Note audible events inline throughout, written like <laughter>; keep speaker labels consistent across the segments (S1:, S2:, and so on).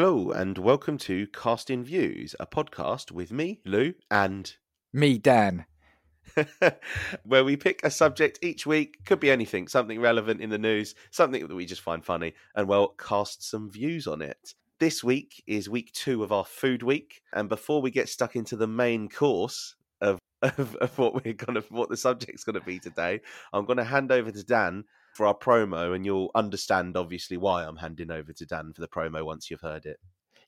S1: Hello, and welcome to Casting Views, a podcast with me, Lou, and
S2: Me, Dan. <laughs>
S1: where we pick a subject each week. Could be anything, something relevant in the news, something that we just find funny, and well, cast some views on it. This week is week two of our food week, and before we get stuck into the main course of <laughs> of, of what we're gonna what the subject's gonna be today, I'm gonna hand over to Dan for our promo, and you'll understand obviously why I'm handing over to Dan for the promo once you've heard it.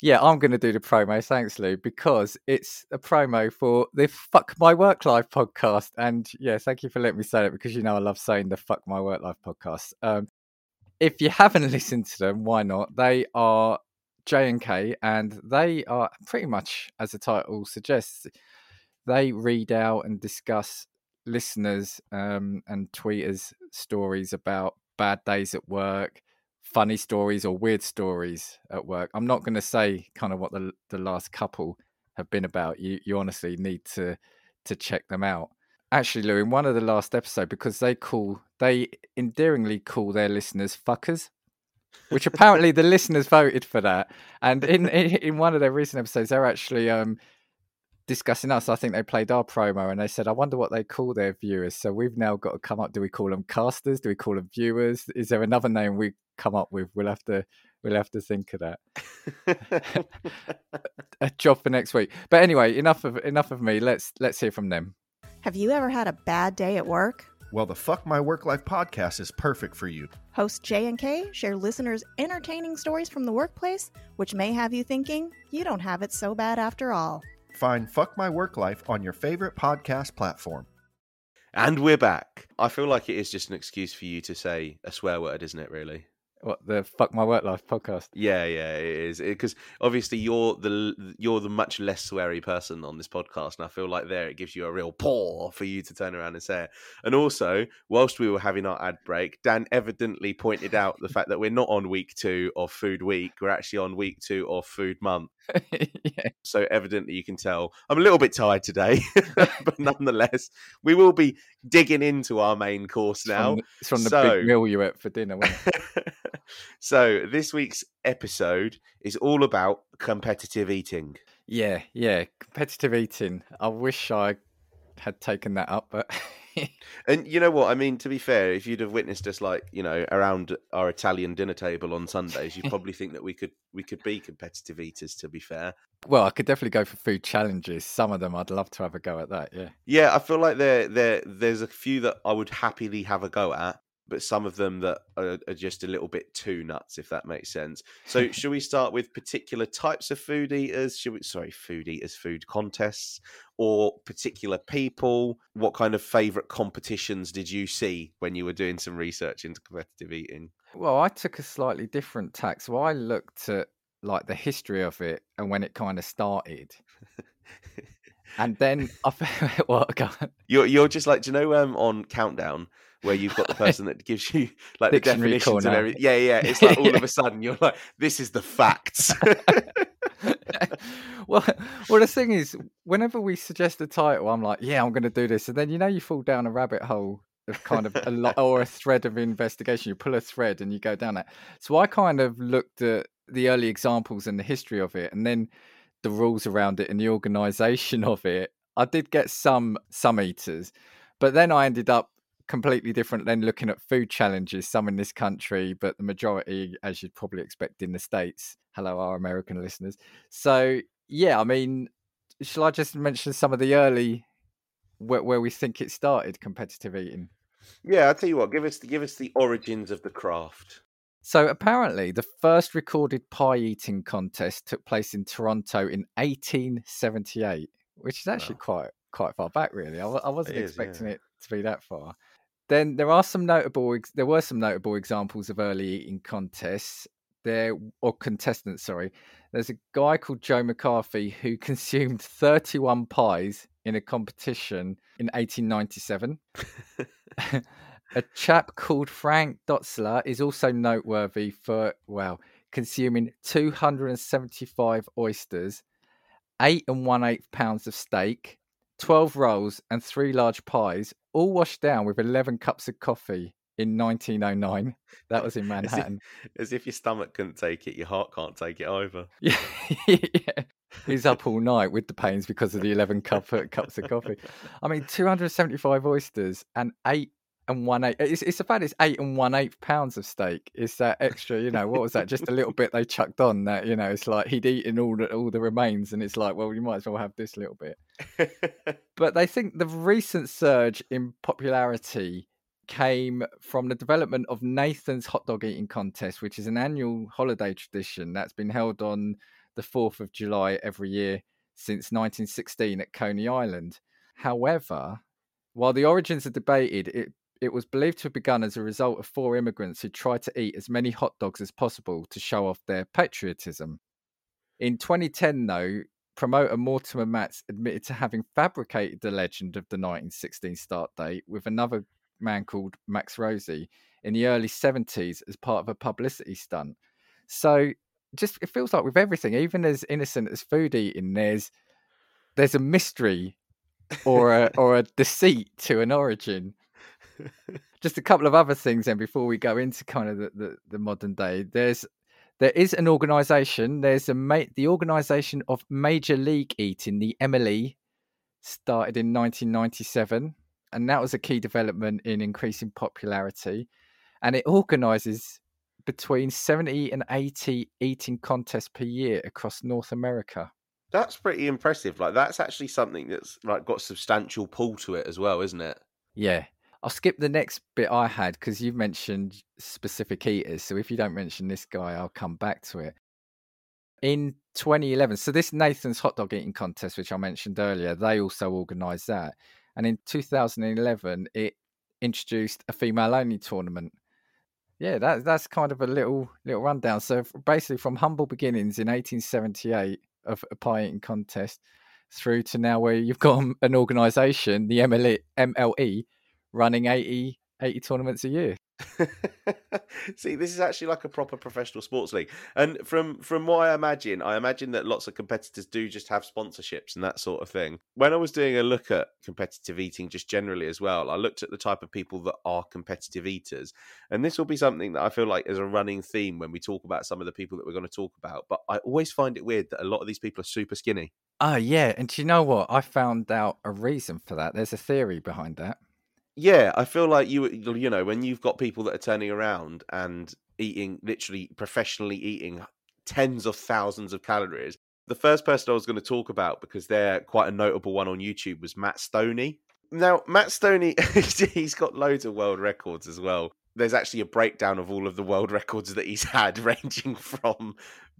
S2: Yeah, I'm going to do the promo. Thanks, Lou, because it's a promo for the Fuck My Work Life podcast. And yeah, thank you for letting me say it because you know I love saying the Fuck My Work Life podcast. Um, if you haven't <laughs> listened to them, why not? They are J and K, and they are pretty much, as the title suggests, they read out and discuss listeners um, and tweeters stories about bad days at work, funny stories or weird stories at work. I'm not going to say kind of what the the last couple have been about. You you honestly need to to check them out. Actually, Lou, in one of the last episode, because they call they endearingly call their listeners fuckers, which apparently the <laughs> listeners voted for that. And in, in in one of their recent episodes, they're actually um discussing us. I think they played our promo and they said, I wonder what they call their viewers. So we've now got to come up. Do we call them casters? Do we call them viewers? Is there another name we come up with? We'll have to we'll have to think of that. <laughs> a job for next week. But anyway, enough of enough of me. Let's let's hear from them.
S3: Have you ever had a bad day at work?
S4: Well, the Fuck My Work Life podcast is perfect for you.
S3: Host J and K share listeners' entertaining stories from the workplace, which may have you thinking you don't have it so bad after all.
S4: Find Fuck My Work Life on your favorite podcast platform.
S1: And we're back. I feel like it is just an excuse for you to say a swear word, isn't it? Really?
S2: What the fuck my work life podcast?
S1: Yeah, yeah, it is. Because obviously you're the you're the much less sweary person on this podcast, and I feel like there it gives you a real paw for you to turn around and say it. And also, whilst we were having our ad break, Dan evidently pointed out the fact that we're not on week two of Food Week. We're actually on week two of Food Month. <laughs>
S2: yeah.
S1: So evidently you can tell I'm a little bit tired today, <laughs> but <laughs> nonetheless, we will be digging into our main course now.
S2: From, it's from the
S1: So-
S2: big meal you ate for dinner.
S1: So this week's episode is all about competitive eating.
S2: yeah, yeah. Competitive eating. I wish I had taken that up, but <laughs>
S1: And you know what? I mean, to be fair, if you'd have witnessed us like, you know, around our Italian dinner table on Sundays, you'd <laughs> probably think that we could we could be competitive eaters, to be fair.
S2: well, I could definitely go for food challenges. Some of them I'd love to have a go at that. Yeah.
S1: Yeah, I feel like there there there's a few that I would happily have a go at, but some of them that are, are just a little bit too nuts, if that makes sense. So, <laughs> should we start with particular types of food eaters? Should we, sorry, food eaters, food contests, or particular people? What kind of favorite competitions did you see when you were doing some research into competitive eating?
S2: Well, I took a slightly different tack. So I looked at like the history of it and when it kind of started. <laughs> And then I <laughs> go.
S1: You're you're just like, do you know, um, on Countdown. Where you've got the <laughs> person that gives you like the definitions and everything. Yeah, yeah. <laughs> It's like all of a sudden you're like, this is the facts. <laughs>
S2: well, well, the thing is, whenever we suggest a title, I'm like, yeah, I'm going to do this, and then you know you fall down a rabbit hole of kind of a lot or a thread of investigation. You pull a thread and you go down it. So I kind of looked at the early examples and the history of it, and then the rules around it and the organisation of it. I did get some some eaters, but then I ended up completely different than looking at food challenges some in this country but the majority as you'd probably expect in the states hello our american listeners so yeah i mean shall i just mention some of the early where, where we think it started competitive eating
S1: yeah, I'll tell you what. Give us the, give us the origins of the craft.
S2: so apparently the first recorded pie eating contest took place in toronto in 1878 which is actually quite quite far back really i, I wasn't
S1: It is,
S2: expecting
S1: yeah.
S2: it to be that far then there are some notable there were some notable examples of early eating contests. There or contestants sorry. There's a guy called joe mccarthy who <laughs> consumed 31 pies in a competition in 1897 <laughs> a chap called frank dotzler is also noteworthy for well consuming 275 oysters eight and one eighth pounds of steak 12 rolls and three large pies all washed down with 11 cups of coffee in 1909. That was in <laughs>
S1: As if,
S2: Manhattan.
S1: as if your stomach couldn't take it, your heart can't take it either.
S2: Yeah, <laughs> yeah. He's up all night with the pains because of the 11 cup, uh, cups of coffee. I mean, 275 oysters and eight and one eighth. It's, it's about it's eight and one eighth pounds of steak. It's that extra, you know, what was that? Just a little bit they chucked on that, you know, it's like he'd eaten all the, all the remains and it's like, well, you might as well have this little bit. <laughs> But they think the recent surge in popularity came from the development of Nathan's hot dog eating contest, which is an annual holiday tradition that's been held on the 4th of July every year since 1916 at Coney Island. However, while the origins are debated, it, it was believed to have begun as a result of four immigrants who tried to eat as many hot dogs as possible to show off their patriotism. In 2010, though, promoter Mortimer Matz admitted to having fabricated the legend of the 1916 start date with another man called Max Rosey in the early 70s as part of a publicity stunt. So just it feels like with everything, even as innocent as food eating, there's there's a mystery or a or a <laughs> deceit to an origin. <laughs> Just a couple of other things then before we go into kind of the, the, the modern day. There's there is an organization. There's a ma- the organization of Major League Eating, the MLE, started in 1997, and that was a key development in increasing popularity. And it organizes between 70 and 80 eating contests per year across North America.
S1: That's pretty impressive. Like that's actually something that's like got substantial pull to it as well, isn't it?
S2: Yeah. I'll skip the next bit I had because you've mentioned specific eaters. So if you don't mention this guy, I'll come back to it. In 2011, so this Nathan's hot dog eating contest, which I mentioned earlier, they also organised that. And in 2011, it introduced a female only tournament. Yeah, that, that's kind of a little little rundown. So basically, from humble beginnings in 1878 of a pie eating contest through to now where you've got an organisation, the MLE, MLE, running 80, 80 tournaments a year. <laughs>
S1: See, this is actually like a proper professional sports league. And from from what I imagine, I imagine that lots of competitors do just have sponsorships and that sort of thing. When I was doing a look at competitive eating just generally as well, I looked at the type of people that are competitive eaters. And this will be something that I feel like is a running theme when we talk about some of the people that we're going to talk about. But I always find it weird that a lot of these people are super skinny.
S2: Oh, yeah. And do you know what? I found out a reason for that. There's a theory behind that.
S1: Yeah, I feel like you you know when you've got people that are turning around and eating literally professionally eating tens of thousands of calories. The first person I was going to talk about because they're quite a notable one on YouTube was Matt Stonie. Now, Matt Stonie, <laughs> he's got loads of world records as well. There's actually a breakdown of all of the world <laughs> records that he's had, <laughs> ranging from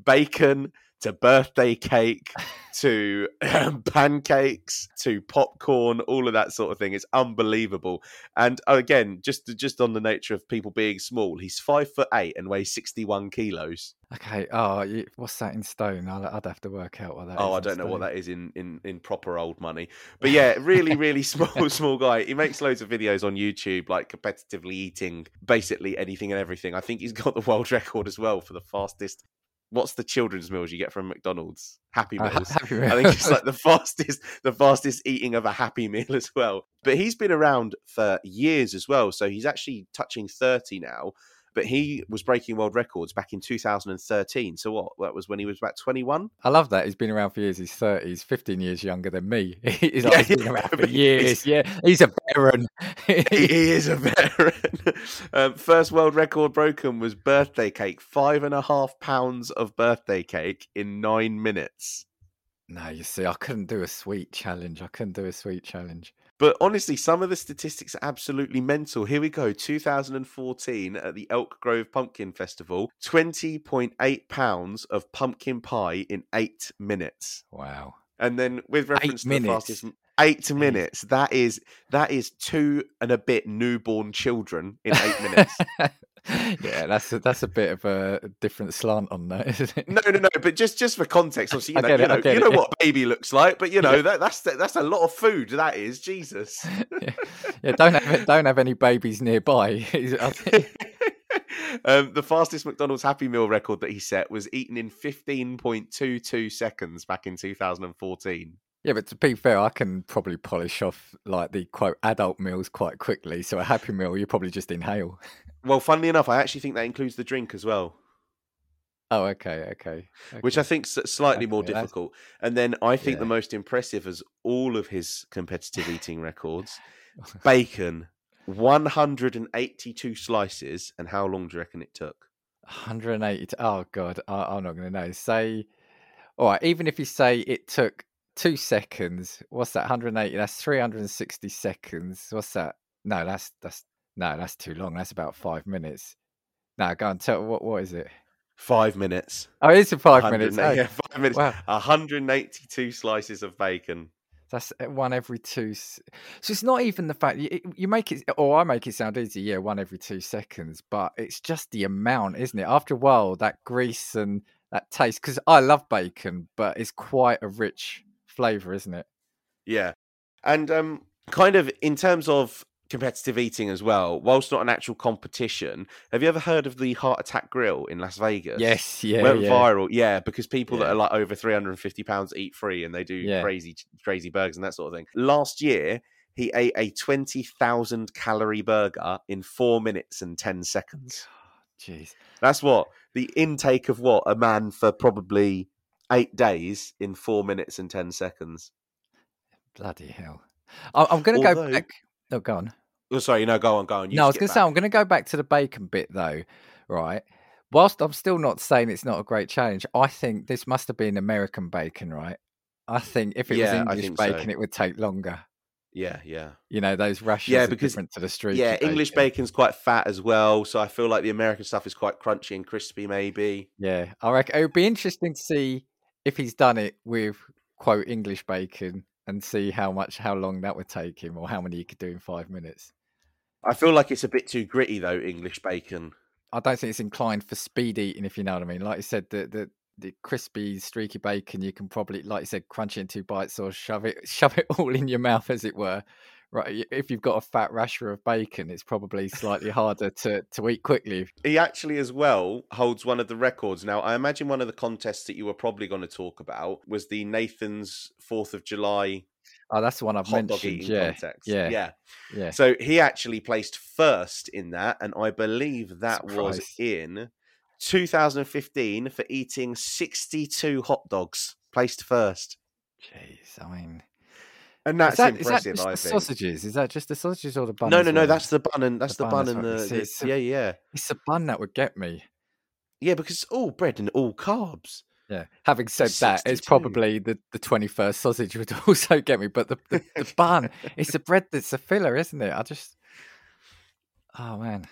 S1: bacon to birthday cake to um, pancakes to popcorn, all of that sort of thing. It's unbelievable. And uh, again, just just on the nature of people being small, he's five foot eight and weighs sixty one kilos.
S2: Okay. Oh, you- what's that in stone? I'll, I'd have to work out what that is.
S1: Oh, I don't know what that is in, in, in proper old money. But yeah, really, really small, <laughs> small guy. He makes loads of videos on YouTube, like competitively eating basically anything and everything. I think he's got the world <laughs> record as well for the fastest. What's the children's meals you get from McDonald's? Happy
S2: Uh, ha-
S1: Meals. I think it's like the fastest, the fastest eating of a Happy Meal as well. But he's been around for years as well, so he's actually touching thirty now. But he was breaking world records back in 2013. So what? That was when he was about 21.
S2: I love that. He's been around for years. He's 30. He's 15 years younger than me. <laughs> He's, <laughs>
S1: Yeah,
S2: he's been
S1: yeah,
S2: around for years.
S1: he's- <laughs>
S2: Yeah, he's a veteran.
S1: he, he is a veteran. um, first world record broken was birthday cake. Five and a half pounds of birthday cake in nine minutes.
S2: no, you see, I couldn't do a sweet challenge. I couldn't do a sweet challenge.
S1: But honestly, some of the statistics are absolutely mental. Here we go 2014 at the Elk Grove Pumpkin Festival 20.8 pounds of pumpkin pie in eight minutes.
S2: Wow.
S1: And then with reference to the
S2: minutes.
S1: fastest. Eight minutes. That is that is two and a bit newborn children in eight minutes. <laughs>
S2: yeah, that's a, that's a bit of a different slant on that, <laughs> isn't it?
S1: No, no, no. But just just for context, obviously, you know,
S2: get
S1: you know, you
S2: it,
S1: know
S2: yeah.
S1: what baby looks like. But you know
S2: Yeah.
S1: that that's that's a lot of food. That is Jesus. <laughs>
S2: yeah. yeah, don't have don't have any babies nearby. <laughs>
S1: Um, the fastest McDonald's Happy Meal record that he set was eaten in 15.22 seconds back in 2014.
S2: Yeah, but to be fair, I can probably polish off like the quote adult meals quite quickly. So a happy meal, you probably just inhale.
S1: Well, funnily enough, I actually think that includes the drink as well.
S2: Oh, okay, okay.
S1: which. I think is slightly more
S2: Okay, that's-
S1: difficult. And then I think the most impressive is all of his competitive <laughs> eating records. <laughs> Bacon, 182 slices, and how long do you reckon it took?
S2: 180. Oh god, I, I'm not going to know. Say, all right. Even if you say it took two seconds, what's that? 180. That's 360 seconds. What's that? No, that's that's no, that's too long. That's about five minutes. Now go and tell. What what is it?
S1: Five minutes.
S2: Oh, it's a five
S1: 100
S2: minutes.
S1: Yeah,
S2: Oh,
S1: five minutes.
S2: wow.
S1: 182 slices of bacon.
S2: That's uh, one every two. So it's not even the fact you, you make it, or I make it sound easy. Yeah, one every two seconds, but it's just the amount, isn't it? After a while, that grease and that taste. Because I love bacon, but it's quite a rich flavor, isn't it?
S1: Yeah. And um, kind of in terms of competitive eating as well, whilst not an actual competition, have you ever heard of the Heart Attack Grill in Las Vegas?
S2: Yes, yeah,
S1: went
S2: yeah.
S1: viral. Yeah, because people that are like over 350 pounds eat free and they do
S2: Yeah.
S1: crazy, crazy burgers and that sort of thing. Last year, he ate a 20,000 calorie burger in four minutes and 10 seconds. <sighs>
S2: Jeez,
S1: That's what the intake of what a man for probably eight days in four minutes and 10 seconds.
S2: bloody hell! I, I'm going to go back. Oh, go on.
S1: Oh, sorry, no, go on, go on. You
S2: no, I was going to say. I'm going to go back to the bacon bit though, right? Whilst I'm still not saying it's not a great challenge, I think this must have been American bacon, right? I think if it
S1: Yeah,
S2: was English
S1: think so.
S2: bacon, it would take longer.
S1: Yeah, yeah.
S2: You know, those rashes
S1: Yeah,
S2: are
S1: because-
S2: different to the street.
S1: Yeah, English bacon's quite fat as well, so I feel like the American stuff is quite crunchy and crispy, maybe.
S2: Yeah, I reckon it would be interesting to see if he's done it with quote English bacon and see how much, how long that would take him, or how many he could do in five minutes.
S1: I feel like it's a bit too gritty though, English bacon.
S2: I don't think it's inclined for speed eating, if you know what I mean. Like you said, the the the crispy, streaky bacon, you can probably, like you said, crunch it in two bites or shove it, <laughs> shove it all in your mouth, as it were. Right, if you've got a fat rasher of bacon, it's probably slightly harder to to eat quickly.
S1: He actually, as well, holds one of the records. Now, I imagine one of the contests that you were probably going to talk about was the Nathan's Fourth of July
S2: Oh, that's the one I've
S1: hot
S2: mentioned. Yeah,
S1: contest.
S2: yeah,
S1: yeah.
S2: yeah.
S1: So he actually placed first in that, and I believe that was in 2015 for eating 62 hot dogs. Placed first,
S2: Jeez, I mean,
S1: and that's
S2: that,
S1: impressive.
S2: that
S1: I
S2: the
S1: think.
S2: sausages? Is that just the sausages or the bun?
S1: No, no, no. That's the bun and that's
S2: The
S1: the,
S2: bun
S1: bun and
S2: well.
S1: the,
S2: See,
S1: the- yeah, yeah,
S2: it's the bun that would get me.
S1: yeah. Because it's all bread and all carbs.
S2: Yeah. Having said that, it's probably the, the 21st sausage would <laughs> also get me, but the, the, the bun, it's the <laughs> bread that's a filler, isn't it? I just, oh man.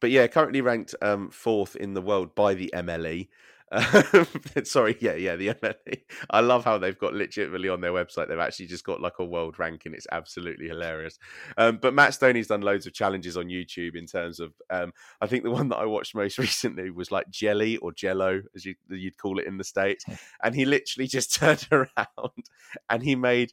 S1: but yeah, currently ranked um, fourth in the world by the MLE. Um, <laughs> sorry, yeah, yeah, the MLE. I love how they've got legitimately on their website. They've actually just got like a world ranking. It's absolutely hilarious. Um, but Matt Stonie's done loads of challenges on YouTube in terms of. Um, I think the <laughs> one that I watched most <laughs> recently was like jelly or Jello, as you, you'd call it in the states, and he literally just turned around and he made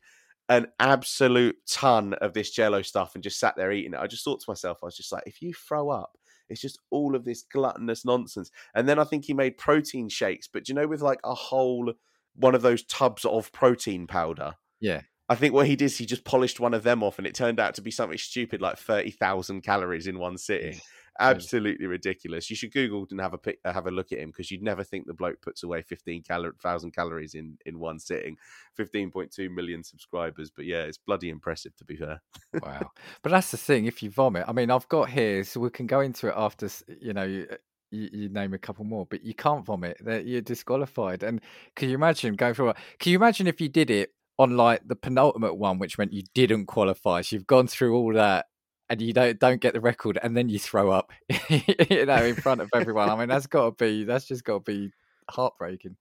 S1: an absolute ton of this jello stuff and just sat there eating it. I just thought to myself, I was just like, if you throw up, it's just all of this gluttonous nonsense. And then I think he made protein shakes, but you know, with like a whole one of those tubs of protein powder.
S2: Yeah.
S1: I think what he did is he just polished one of them off, and it turned out to be something stupid like thirty thousand calories in one sitting. Absolutely ridiculous. You should Google and have a pic, uh, have a look at him because you'd never think the bloke puts away fifteen thousand calories in in one sitting. Fifteen point two million subscribers, but yeah, it's bloody impressive to be fair.
S2: Wow. But that's the thing. If you vomit, I mean, I've got here, so we can go into it after, you know, you, you, you name a couple more, but you can't vomit. You're disqualified. And can you imagine going through? a- Can you imagine if you did it on like the penultimate one, which meant you didn't qualify? So you've gone through all that. And you don't don't get the record, and then you throw up, <laughs> you know, in front of everyone. I mean, that's got to be that's just got to be heartbreaking.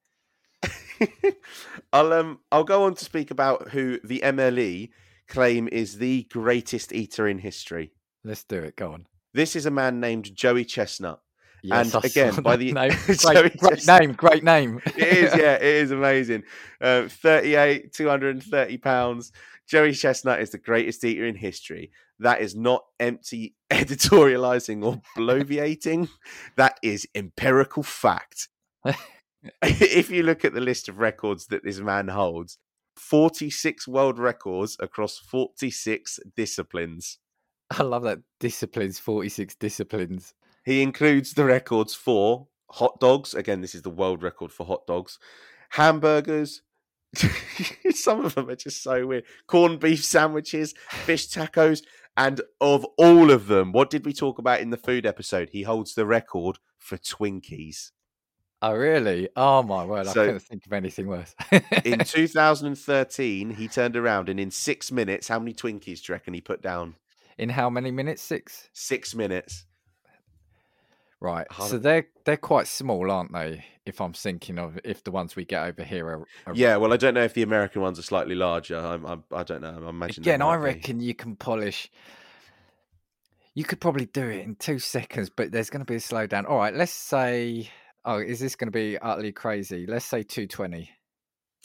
S1: I'll um I'll go on to speak about who the MLE claim is the greatest eater in history.
S2: Let's do it. Go on.
S1: This is a man named Joey Chestnut.
S2: Yes,
S1: And
S2: I
S1: again, by the-
S2: name. <laughs> Great, great name, great name. <laughs>
S1: It is, yeah, it is amazing. Um, 38, 230 pounds. Joey Chestnut is the greatest eater in history. That is not empty <laughs> editorializing or bloviating. That is empirical fact. <laughs> if you look at the list of records that this man holds, 46 world records across 46 disciplines.
S2: I love that disciplines, 46 disciplines.
S1: He includes the records for hot dogs. Again, this is the world record for hot dogs, hamburgers. <laughs> Some of them are just so weird. Corned beef sandwiches, fish tacos, and of all of them, what did we talk about in the food episode? He holds the record for Twinkies.
S2: Oh, really? Oh, my word.
S1: So-
S2: I couldn't think of anything worse.
S1: In <laughs> 2013, he turned around and in six minutes, how many Twinkies do you reckon he put down?
S2: in how many minutes? Six?
S1: Six minutes.
S2: Right. So they're they're quite small, aren't they? If I'm thinking of if the ones we get over here are, are
S1: Yeah, well, I don't know if the American ones are slightly larger. I'm, I'm, I don't know. I imagine.
S2: Again, I
S1: might be.
S2: reckon you can polish. You could probably do it in two seconds, but there's going to be a slowdown. All right, let's say. Oh, is this going to be utterly crazy? Let's say 220.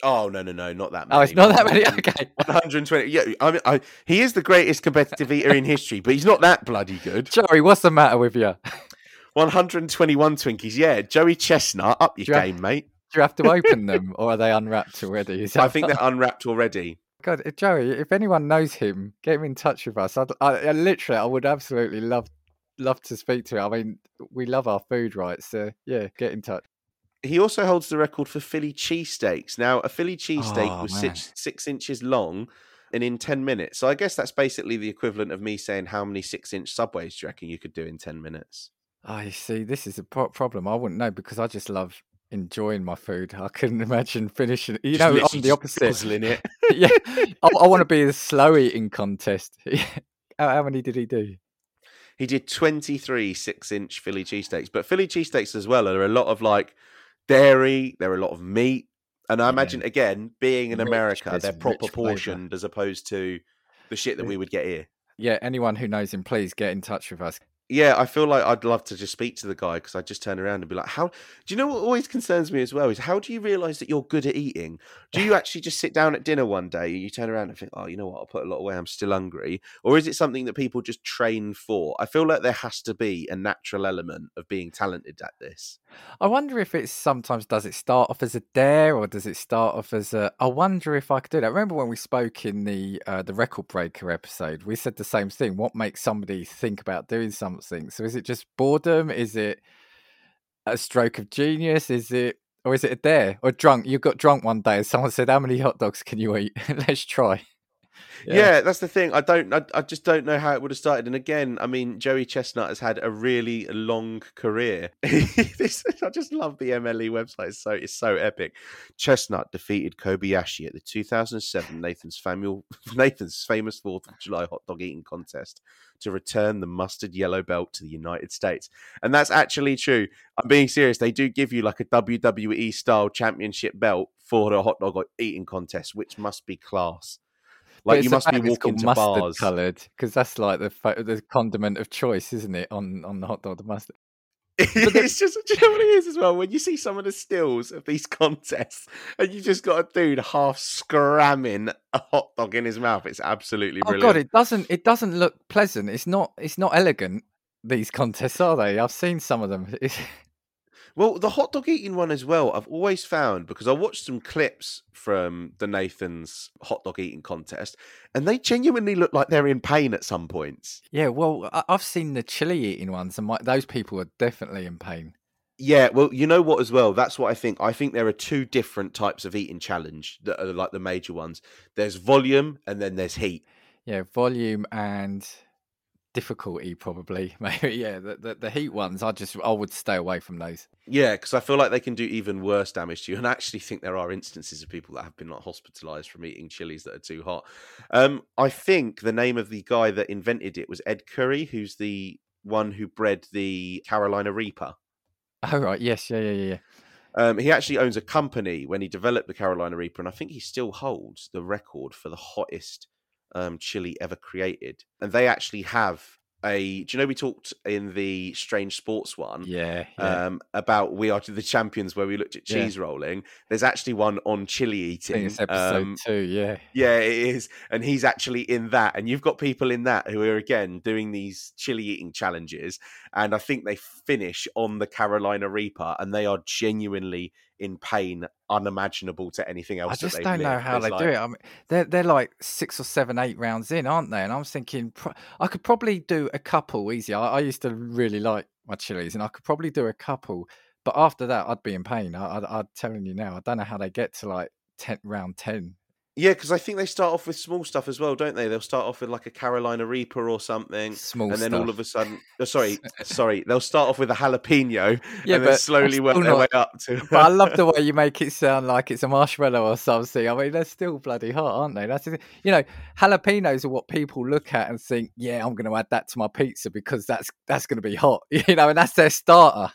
S1: Oh no, no, no, not that many.
S2: Oh, it's not that many. <laughs> Okay.
S1: 120. Yeah, I mean, I, he is the greatest competitive eater in history, but he's not that bloody good. <laughs>
S2: Joey, what's the matter with you? <laughs>
S1: 121 Twinkies. Yeah, Joey Chestnut, up your
S2: Do
S1: game, mate.
S2: Do you have to open them, or are they unwrapped already?
S1: I
S2: that-
S1: think they're <laughs> unwrapped already.
S2: God, uh, Joey, if anyone knows him, get him in touch with us. I'd, I, I literally, I would absolutely love love to speak to him. I mean, we love our food, right? So yeah, get in touch.
S1: He also holds the record for Philly cheesesteaks. Now, a Philly cheesesteak
S2: Oh,
S1: was six, six inches long and in 10 minutes. So I guess that's basically the equivalent of me saying how many six inch subways do you reckon you could do in 10 minutes?
S2: I see. This is a pro- problem. I wouldn't know because I just love enjoying my food. I couldn't <laughs> imagine finishing. You
S1: Just
S2: know, I'm the opposite.
S1: it. <laughs>
S2: yeah, I, I want to be the <laughs> slow eating contest. how, how many did he do?
S1: He did 23 six inch Philly cheesesteaks, but Philly cheesesteaks as well are a lot of like dairy, they're a lot of meat. And I
S2: Yeah.
S1: imagine, again, being in
S2: Rich,
S1: America, they're proper portioned as opposed to the shit that we would get here.
S2: Yeah, anyone who knows him, please get in touch with us.
S1: Yeah, I feel like I'd love to just speak to the guy because I just turn around and be like, "How?" Do you know what always concerns me as well is how do you realize that you're good at eating? Do you <laughs> actually just sit down at dinner one day and you turn around and think, "Oh, you know what? I'll put a lot away. I'm still hungry," or is it something that people just train for? I feel like there has to be a natural element of being talented at this.
S2: I wonder if it's sometimes does it start off as a dare or does it start off as a? I wonder if I could do that. Remember when we spoke in the uh, the record breaker episode? We said the same thing. What makes somebody think about doing something? So is it just boredom? Is it a stroke of genius? Is it or is it a dare or drunk? You got drunk one day and someone said, "How many hot dogs can you eat? <laughs> Let's try."
S1: Yeah. that's the thing. I don't. I, I just don't know how it would have started. And again, I mean, Joey Chestnut has had a really long career. <laughs> this, I just love the MLE website. It's so it's so epic. Chestnut defeated Kobayashi at the 2007 Nathan's famous <laughs> Nathan's famous Fourth of July hot dog eating contest to return the mustard yellow belt to the United States. And that's actually true. I'm being serious. They do give you like a WWE style championship belt for the hot dog eating contest, which must be class. Like you must be walking to
S2: mustard
S1: bars.
S2: coloured because that's like the the condiment of choice, isn't it? On on the hot dog, the mustard. <laughs>
S1: it's just do you know what it is as well when you see some of the stills of these <laughs> contests and you just got a dude half scramming a hot dog in his mouth it's absolutely
S2: Oh god, it doesn't it doesn't look pleasant. It's not it's not elegant. These contests are they? I've seen some of them. It's, <laughs>
S1: well the hot dog eating one as well i've always found because i watched some clips from the nathan's hot dog eating contest and they genuinely look like they're in pain at some points
S2: yeah, well, I've seen the chili eating ones, and my, those people are definitely in pain.
S1: Yeah, well, you know what as well? That's what I think. I think there are two different types of eating challenge that are like the major ones. There's volume and then there's heat.
S2: Yeah, volume and difficulty probably. <laughs> Maybe yeah. The, the the heat ones, I just I would stay away from those.
S1: Yeah, because I feel like they can do even worse damage to you. And I actually think there are instances of people that have been like hospitalized from eating chilies that are too hot. Um, I think the name of the guy that invented it was Ed Currie, who's the one who bred the Carolina Reaper.
S2: Oh right, yes, yeah, yeah, yeah. yeah.
S1: Um, he actually owns a company when he developed the Carolina Reaper, and I think he still holds the record for the hottest um, chili ever created. And they actually have a. Do you know we talked in the Strange Sports one?
S2: Yeah, yeah.
S1: um, about we are the champions where we looked at
S2: Yeah.
S1: cheese rolling. There's actually one on chili eating.
S2: it's episode
S1: Um,
S2: two. Yeah,
S1: yeah, it is, and he's actually in that. And you've got people in that who are again doing these chili eating challenges, and I think they finish on the Carolina Reaper, and they are genuinely in pain unimaginable to anything else.
S2: I just don't know how
S1: It's
S2: they
S1: like-
S2: do it. I mean, they're they're like six or seven, eight rounds in, aren't they? And I'm thinking I could probably do a couple easy. I, I used to really like my chilies, and I could probably do a couple. But after that, I'd be in pain. I, I, I'm telling you now, I don't know how they get to like ten round ten.
S1: Yeah, because I think they start off with small stuff as well, don't they? They'll start off with like a Carolina Reaper or something.
S2: Small
S1: and then
S2: stuff.
S1: all of a sudden, oh, sorry, <laughs> sorry, they'll start off with a jalapeno
S2: Yeah,
S1: and then slowly work
S2: still
S1: their way up to. <laughs>
S2: but I love the <laughs> way you make it sound like it's a marshmallow or something. I mean, they're still bloody hot, aren't they? That's you know, jalapenos are what people look at and think, yeah, I'm going to add that to my pizza because that's that's going to be hot, you know, and that's their starter.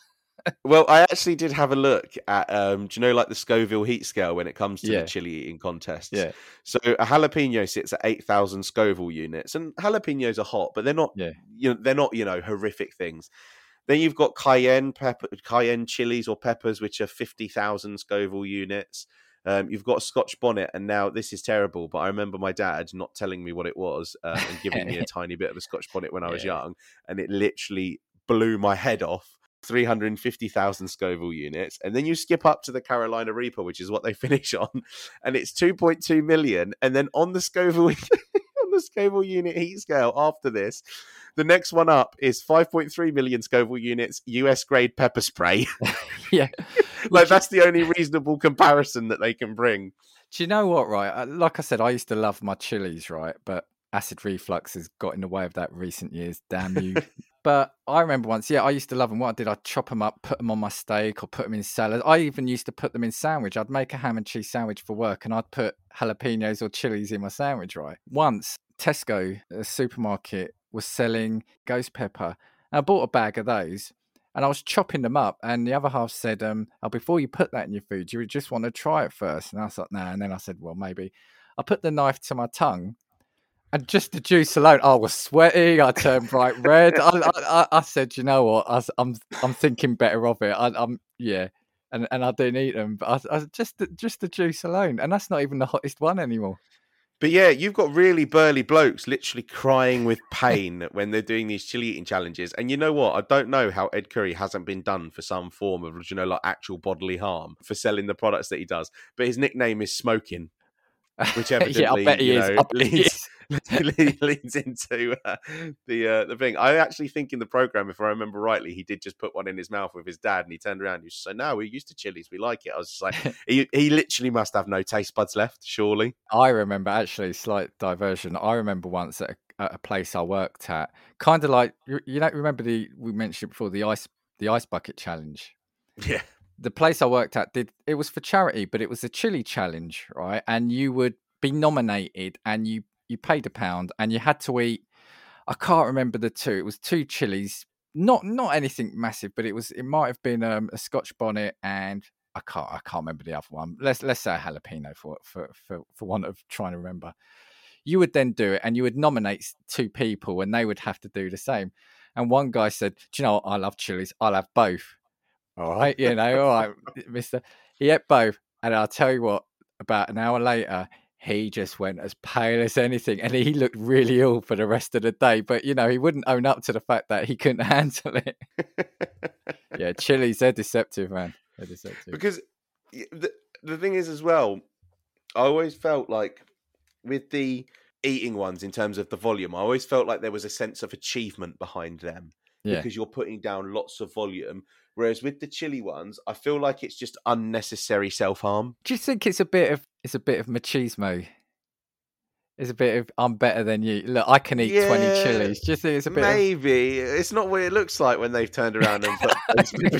S1: Well, I actually did have a look at, um, do you know, like the Scoville heat scale when it comes to
S2: Yeah.
S1: the chili eating contests?
S2: Yeah.
S1: So a jalapeno sits at eight thousand Scoville units, and jalapenos are hot, but they're not.
S2: Yeah.
S1: You know, they're not. You know, horrific things. Then you've got cayenne pepper, cayenne chilies or peppers, which are fifty thousand Scoville units. Um, you've got a Scotch bonnet, and now this is terrible. But I remember my dad not telling me what it was uh, and giving me a <laughs> tiny bit of a Scotch bonnet when I was
S2: Yeah.
S1: young, and it literally blew my head off. 350,000 Scoville units. And then you skip up to the Carolina Reaper, which is what they <laughs> finish on, and it's 2.2 million. And then on the Scoville <laughs> on the Scoville unit heat scale after this, the next one up is 5.3 million Scoville units, US grade pepper spray. <laughs>
S2: yeah.
S1: like that's the only reasonable comparison that they can bring.
S2: Do you know what, right? Uh, Like I said, I used to love my chilies, right? But acid reflux has got in the way of that recent years. Damn you. But I remember once, yeah, I used to love them. What I did, I'd chop them up, put them on my steak, or put them in salad. I even used to put them in sandwich. I'd make a ham and cheese sandwich for work, and I'd put jalapenos or chilies in my sandwich, right? Once, Tesco, a supermarket, was selling ghost pepper. And I bought a bag of those. And I was chopping them up, and the other half said, um, oh, before you put that in your food, you just want to try it first. And I was like, nah. And then I said, well, maybe. I put the knife to my tongue, and just the juice alone, I was sweating. I turned bright red. I, I, I, said, you know what? I, am I'm, I'm thinking better of it. I, I'm, yeah. And and I didn't eat them, but I, I just the- just the juice alone, and that's not even the hottest one anymore.
S1: But yeah, you've got really burly blokes literally crying with pain <laughs> when they're doing these chili eating challenges. And you know what? I don't know how Ed Currie hasn't been done for some form of, you know, like actual bodily harm for selling the products that he does. But his nickname is Smoking, which <laughs>
S2: yeah, I
S1: evidently,
S2: bet he
S1: you
S2: is.
S1: know,
S2: I bet he is. <laughs> <laughs>
S1: leads into uh, the uh, the thing. I actually think in the program, if I remember rightly, he did just put one in his mouth with his dad, and he turned around and he was like, "No, we're used to chilies. We like it." I was just like, <laughs> he, he literally must have no taste buds left, surely.
S2: I remember actually slight diversion. I remember once at a, at a place I worked at, kind of like you, you know, remember the we mentioned before the ice the ice bucket challenge.
S1: Yeah.
S2: The place I worked at did it was for charity, but it was a chili challenge, right? And you would be nominated, and you you paid a pound, and you had to eat. I can't remember the two. It was two chilies, not not anything massive, but it was it might have been um, a Scotch bonnet and I can't I can't remember the other one. Let's let's say a jalapeno for for for for want of trying to remember. You would then do it, and you would nominate two people, and they would have to do the same. And one guy said, "Do you know what? I love chilies. I'll have both." All right, you know, all right, Mister. He ate both, and I'll tell you what. About an hour later, he just went as pale as anything, and he looked really ill for the rest of the day. But you know, he wouldn't own up to the fact that he couldn't <laughs> handle it. <laughs> yeah, chilies, they're deceptive, man. They're deceptive.
S1: because the the thing is as well, I always felt like with the eating ones in terms of the volume, I always felt like there was a sense of achievement behind them
S2: Yeah.
S1: because you're putting down lots of volume. Whereas with the chili ones, I feel like it's just unnecessary self harm.
S2: Do you think it's a bit of it's a bit of machismo? It's a bit of I'm better than you. Look, I can eat twenty
S1: Yeah,
S2: chilies. Do you think it's a bit? Of,
S1: Maybe it's not what it looks like when they've turned around and put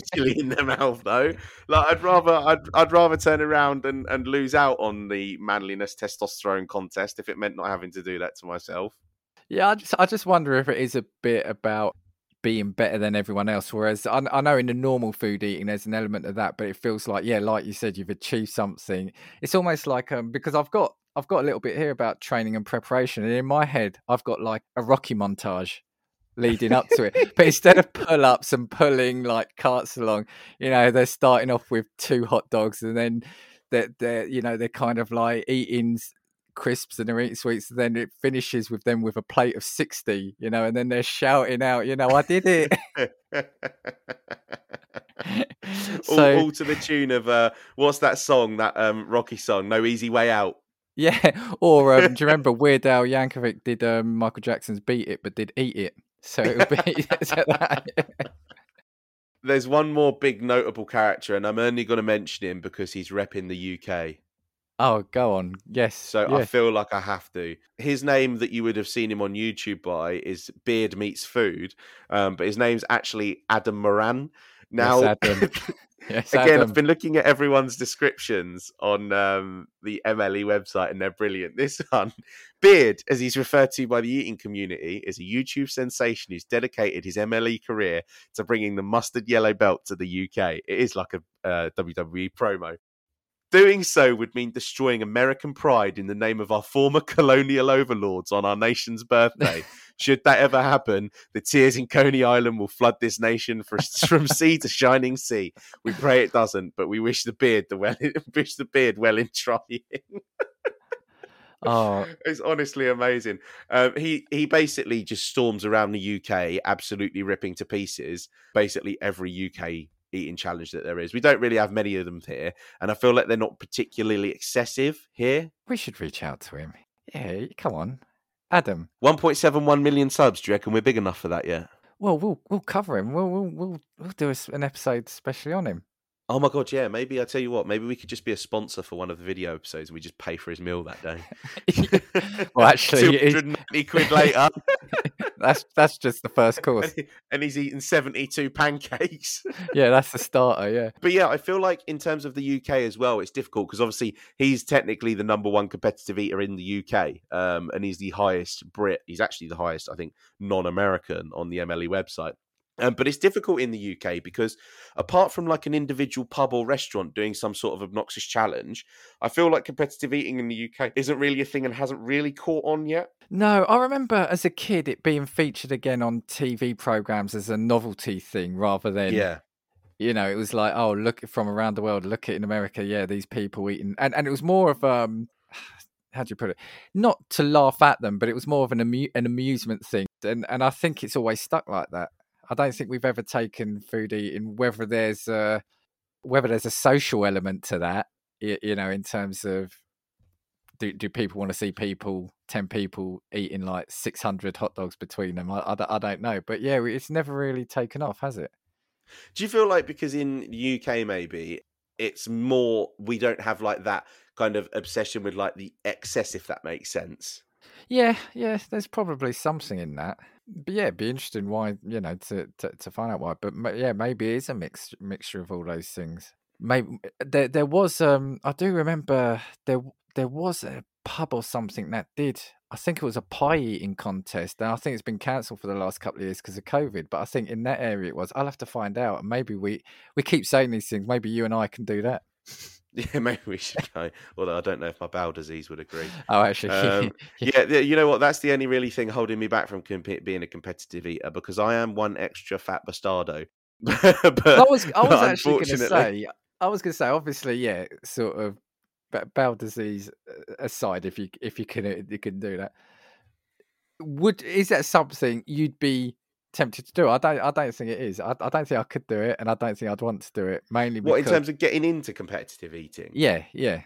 S1: <laughs> chili in their mouth, though. Like I'd rather, I'd, I'd rather turn around and, and lose out on the manliness testosterone contest if it meant not having to do that to myself.
S2: yeah, I just I just wonder if it is a bit about being better than everyone else. Whereas I, I know in the normal food eating, there's an element of that, but it feels like yeah, like you said, you've achieved something. It's almost like um because I've got I've got a little bit here about training and preparation, and in my head, I've got like a Rocky montage leading up to it. <laughs> But instead of pull ups and pulling like carts along, you know, they're starting off with two hot dogs and then they're, they're you know, they're kind of like eating crisps and they're eating sweets. And then it finishes with them with a plate of sixty, you know, and then they're shouting out, you know, I did it. <laughs> <laughs>
S1: all,
S2: so
S1: all to the tune of uh, what's that song? That um, Rocky song, "No Easy Way Out."
S2: yeah, <laughs> or um, do you remember Weird Al Yankovic did um, Michael Jackson's "Beat It" but did "Eat It"? So it would be
S1: There's one more big notable character, and I'm only going to mention him because he's repping the UK.
S2: Oh, go on. Yes.
S1: So I feel like I have to. His name that you would have seen him on YouTube by is Beard Meats Food, um, but his name's actually Adam Moran. Now,
S2: Yes, Adam. <laughs> Yes,
S1: again,
S2: Adam.
S1: I've been looking at everyone's descriptions on um, the MLE website, and they're brilliant. <laughs> This one, Beard, as he's referred to by the eating community, is a YouTube sensation who's dedicated his MLE career to bringing the mustard yellow belt to the UK. It is like a uh, WWE promo. Doing so would mean destroying American pride in the name of our former <laughs> colonial overlords on our nation's birthday. <laughs> Should that ever happen, the tears in Coney Island will flood this nation for, <laughs> from sea to shining sea. We pray it doesn't, but we wish the beard the well wish the beard well in trying.
S2: Oh,
S1: It's honestly amazing. Um, he he basically just storms around the UK, absolutely ripping to pieces basically every UK eating challenge that there is. We don't really have many of them here, and I feel like they're not particularly excessive here.
S2: we should reach out to him. Yeah, come on, Adam.
S1: 1.71 million subs. Do you reckon we're big enough for that yet?
S2: Well, we'll we'll cover him. We'll we'll we'll, we'll do a s an episode especially on him.
S1: Oh my god, yeah. Maybe I tell you what. Maybe we could just be a sponsor for one of the video episodes. And We just pay for his meal that day. <laughs>
S2: Well, actually, <laughs> it is-
S1: 290 quid later, <laughs>
S2: that's that's just the first <laughs> course.
S1: and, he's eating 72 pancakes. <laughs>
S2: Yeah, that's the starter. Yeah.
S1: But yeah, I feel like in terms of the UK as well, it's difficult because obviously he's technically the number one competitive eater in the UK, um, and he's the highest Brit. He's actually the highest, I think, non-American on the MLE website. Um, but it's difficult in the UK because apart from like an individual pub or restaurant doing some sort of obnoxious challenge, I feel like competitive eating in the UK isn't really a thing and hasn't really caught on yet.
S2: No, I remember as a kid it being featured again on TV programs as a novelty thing rather than
S1: yeah,
S2: you know, it was like, oh, look from around the world, look at in America, yeah, these people eating, and and it was more of um, <sighs> how do you put it? Not to laugh at them, but it was more of an amu- an amusement thing, and and I think it's always stuck like that. I don't think we've ever taken food eating, whether there's a whether there's a social element to that, you, you know, in terms of do do people want to see people ten people eating like six hundred hot dogs between them? I, I, don't- I don't know, but yeah, it's never really taken off, has it?
S1: Do you feel like because in the UK maybe it's more we don't have like that kind of obsession with like the excess, if that makes sense?
S2: Yeah, yeah, there's probably something in that. But yeah, it'd be interesting why, you know, to, to, to find out why. But yeah, maybe it is a mix mixture of all those things. Maybe there there was um I do remember there there was a pub or something that did I think it was a pie eating contest and I think it's been cancelled for the last couple of years because of COVID. But I think in that area it was. I'll have to find out. Maybe we we keep saying these things. Maybe you and I can do that. <laughs>
S1: Yeah, maybe we should go. Although I don't know if my bowel disease would agree.
S2: Oh, actually, <laughs>
S1: Um, yeah, you know what? That's the only really thing holding me back from comp- being a competitive eater because I am one extra fat bastardo. <laughs> but,
S2: I was I was actually going to say I was going to say obviously yeah sort of bowel disease uh, aside if you if you can uh, you can do that would is that something you'd be tempted to do I don't I don't think it is. I, I don't think I could do it and I don't think I'd want to do it mainly because
S1: What in terms of getting into competitive eating?
S2: yeah yeah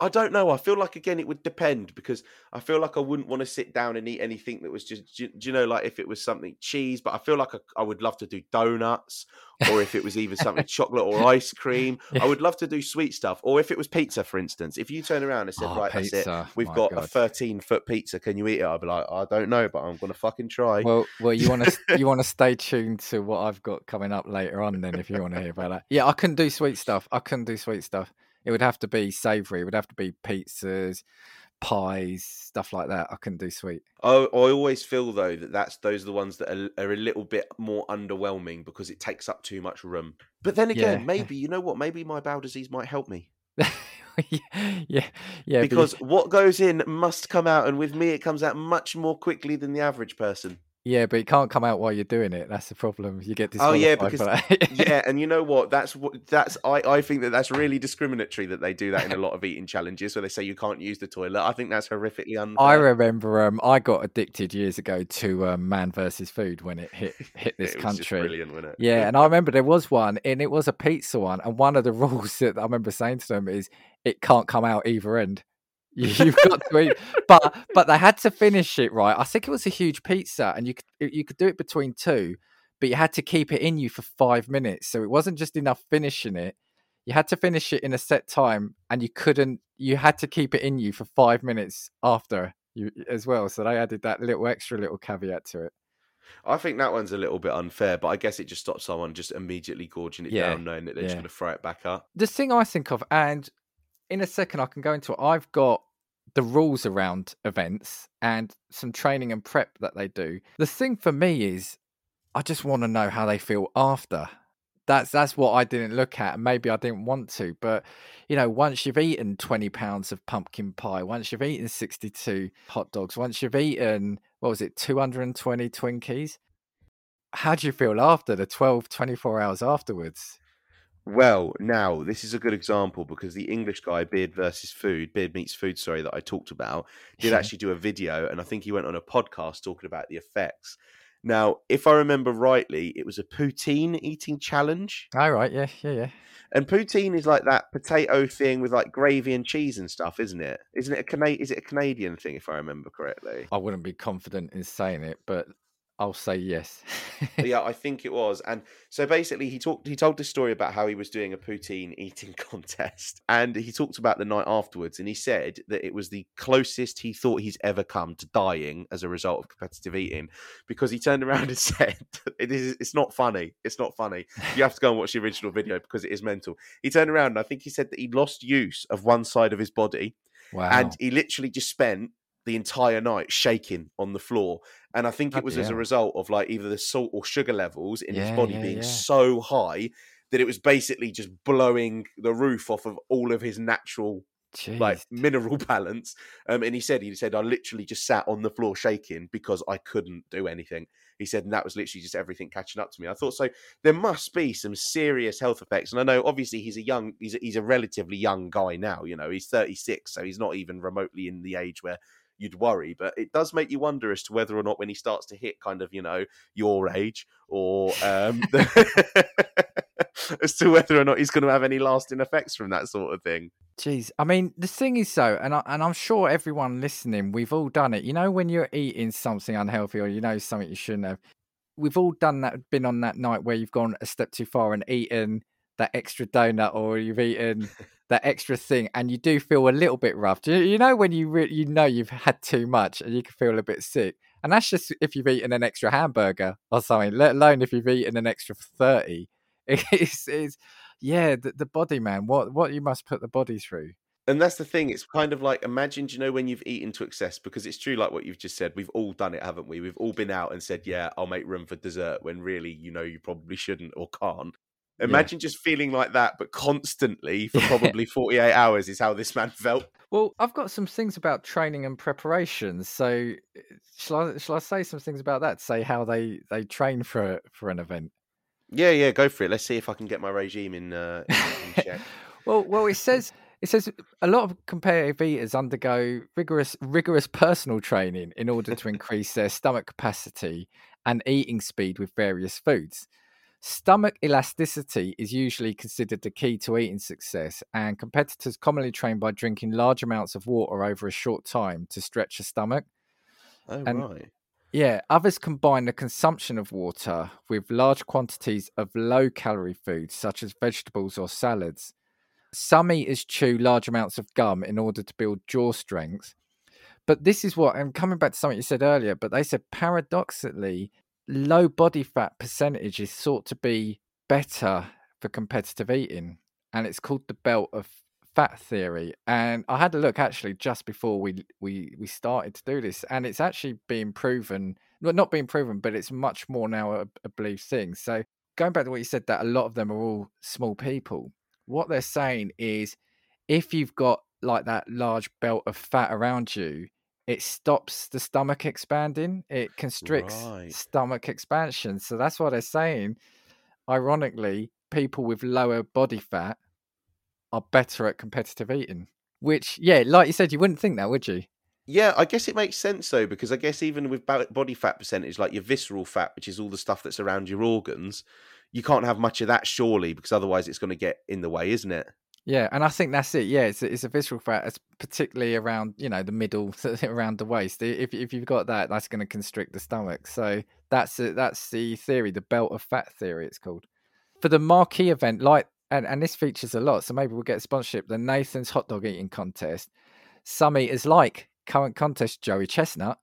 S1: I don't know. I feel like again it would depend because I feel like I wouldn't want to sit down and eat anything that was just do, you know like if it was something cheese, but I feel like I, I would love to do donuts or if it was even something <laughs> chocolate or ice cream. I would love to do sweet stuff or if it was pizza for instance. If you turn around and said
S2: Oh,
S1: right that's it,
S2: pizza,
S1: we've
S2: my
S1: got a 13 foot pizza, can you eat it? I'd be like I don't know, but I'm going to fucking try.
S2: Well, well, you want to <laughs> you want to stay tuned to what I've got coming up later on. Then, if you want to hear about that, yeah, I couldn't do sweet stuff. I couldn't do sweet stuff. It would have to be savoury. It would have to be pizzas, pies, stuff like that. I couldn't do sweet.
S1: I, I always feel though that that's those are the ones that are, are a little bit more underwhelming because it takes up too much room. But then again,
S2: Yeah.
S1: maybe <laughs> you know what? Maybe my bowel disease might help me <laughs>
S2: yeah, yeah. but
S1: because what goes in must come out, and with me, it comes out much more quickly than the average person.
S2: Yeah, but it can't come out while you're doing it. That's the problem. You get
S1: Oh, yeah,
S2: because
S1: yeah, <laughs> and you know what? That's what that's I, I think that that's really discriminatory that they do that in a lot of eating challenges where they say you can't use the toilet. I think that's horrifically unfair.
S2: I remember um, I got addicted years ago to um, Man versus Food when it hit hit this <laughs>
S1: it was just
S2: country.
S1: brilliant, wasn't it?
S2: Yeah, and I remember there was one, and it was a pizza one. And one of the <laughs> rules that I remember saying to them is it can't come out either end. You- <laughs> You've got to eat, but but they had to finish it right. I think it was a huge pizza, and you could you could do it between two, but you had to keep it in you for five minutes. So it wasn't just enough finishing it. You had to finish it in a set time, and you couldn't. You had to keep it in you for five minutes after you as well. So they added that little extra little caveat to it.
S1: I think that one's a little bit unfair, but I guess it just stops someone just immediately gorging it
S2: Yeah,
S1: down, knowing that they're just going to throw it back up.
S2: the thing I think of, and in a second I can go into it. I've got the rules around events and some training and prep that they do. The thing for me is, I just want to know how they feel after. That's that's what I didn't look at, and maybe I didn't want to. But you know, once you've eaten twenty pounds of pumpkin pie, once you've eaten sixty-two hot dogs, once you've eaten what was it, two hundred and twenty Twinkies, how do you feel after the 12, 24 hours afterwards?
S1: Well, now this is a good example because the English guy, Beard versus Food, Beard Meats Food, sorry, that I talked about, did
S2: mm-hmm.
S1: actually do a video, and I think he went on a podcast talking about the effects. Now, if I remember rightly, it was a poutine eating challenge,
S2: All right, yeah, yeah, yeah.
S1: and poutine is like that potato thing with like gravy and cheese and stuff, isn't it? Isn't it a Cana- Is it a Canadian thing, if I remember correctly?
S2: I wouldn't be confident in saying it, but I'll say yes.
S1: yeah, <laughs> I think it was. And so basically, he talked. He told this story about how he was doing a poutine eating <laughs> contest, and he talked about the night afterwards. And he said that it was the closest he thought he's ever come to dying as a result of competitive eating, because he turned around and <laughs> said, "It is. It's not funny. It's not funny. You have to go and watch the original video because it is mental." He turned around and I think he said that he lost use of one side of his body,
S2: wow.
S1: and he literally just spent the entire night shaking on the floor. And I think it was as a result of like either the salt or sugar levels in his body
S2: yeah,
S1: being
S2: yeah.
S1: so high that it was basically just blowing the roof off of all of his natural like mineral <laughs> balance. Um, and he said he said I literally just sat on the floor shaking because I couldn't do anything. He said, and that was literally just everything catching up to me. I thought so. There must be some serious health effects, and I know obviously he's a young, he's a, he's a relatively young guy now. You know, he's thirty six, so he's not even remotely in the age where you'd worry. But it does make you wonder as to whether or not when he starts to hit kind of you know your age or um, <laughs> as to whether or not he's going to have any lasting effects from that sort of thing.
S2: Jeez. I mean, the thing is so, and I, and I'm sure everyone listening, we've all done it. You know, when you're eating something unhealthy or you know something you shouldn't have, we've all done that. Been on that night where you've gone a step too far and eaten that extra donut, or you've eaten that extra thing, and you do feel a little bit rough. You, you know when you re- you know you've had too much and you can feel a bit sick, and that's just if you've eaten an extra hamburger or something. Let alone if you've eaten an extra thirty. <laughs> It's, it's yeah, the, the body, man. What what you must put the body through.
S1: And that's the thing. It's kind of like imagine, you know, when you've eaten to excess, because it's true, like what you've just said. We've all done it, haven't we? We've all been out and said, "Yeah, I'll make room for dessert," when really, you know, you probably shouldn't or can't. Imagine just feeling like that, but constantly for <laughs> probably forty-eight hours is how this man felt.
S2: Well, I've got some things about training and preparation. So, uh, shall I shall I say some things about that? Say how they they train for for an event.
S1: Yeah, yeah, go for it. Let's see if I can get my regime in, uh, in <laughs> check.
S2: Well, well, it says it says a lot of competitive eaters undergo rigorous rigorous personal training in order to increase their stomach capacity and eating speed with various foods. Stomach elasticity is usually considered the key to eating success, and competitors commonly train by drinking large amounts of water over a short time to stretch the stomach.
S1: Oh
S2: And-
S1: right.
S2: Yeah, others combine the consumption of water with large quantities of low calorie foods such as vegetables or salads. Some eaters chew large amounts of gum in order to build jaw strength. But this is what, and coming back to something you said earlier, but they said paradoxically, low body fat percentage is thought to be better for competitive eating. And it's called the belt of fat theory. And I had a look actually just before we we we started to do this, and it's actually being proven. Well, not being proven, but it's much more now a, a believed thing. So going back to what you said, that a lot of them are all small people. What they're saying is, if you've got like that large belt of fat around you, it stops the stomach expanding. It constricts
S1: Right.
S2: stomach expansion. So that's why they're saying, ironically, people with lower body fat are better at competitive eating. Which, yeah, like you said, you wouldn't think that, would you?
S1: Yeah, I guess it makes sense though, because I guess even with body fat percentage, like your visceral fat, which is all the stuff that's around your organs, you can't have much of that surely, because otherwise it's going to get in the way, isn't it?
S2: Yeah, and I think that's it. Yeah, it's a, it's a visceral fat, it's particularly around you know the middle, <laughs> around the waist. If if you've got that, that's going to constrict the stomach. So that's it. That's the theory, the belt of fat theory. It's called for the marquee event. Like, and and this features a lot. So maybe we'll get a sponsorship. The Nathan's hot dog eating contest. Some eaters like current contest Joey Chestnut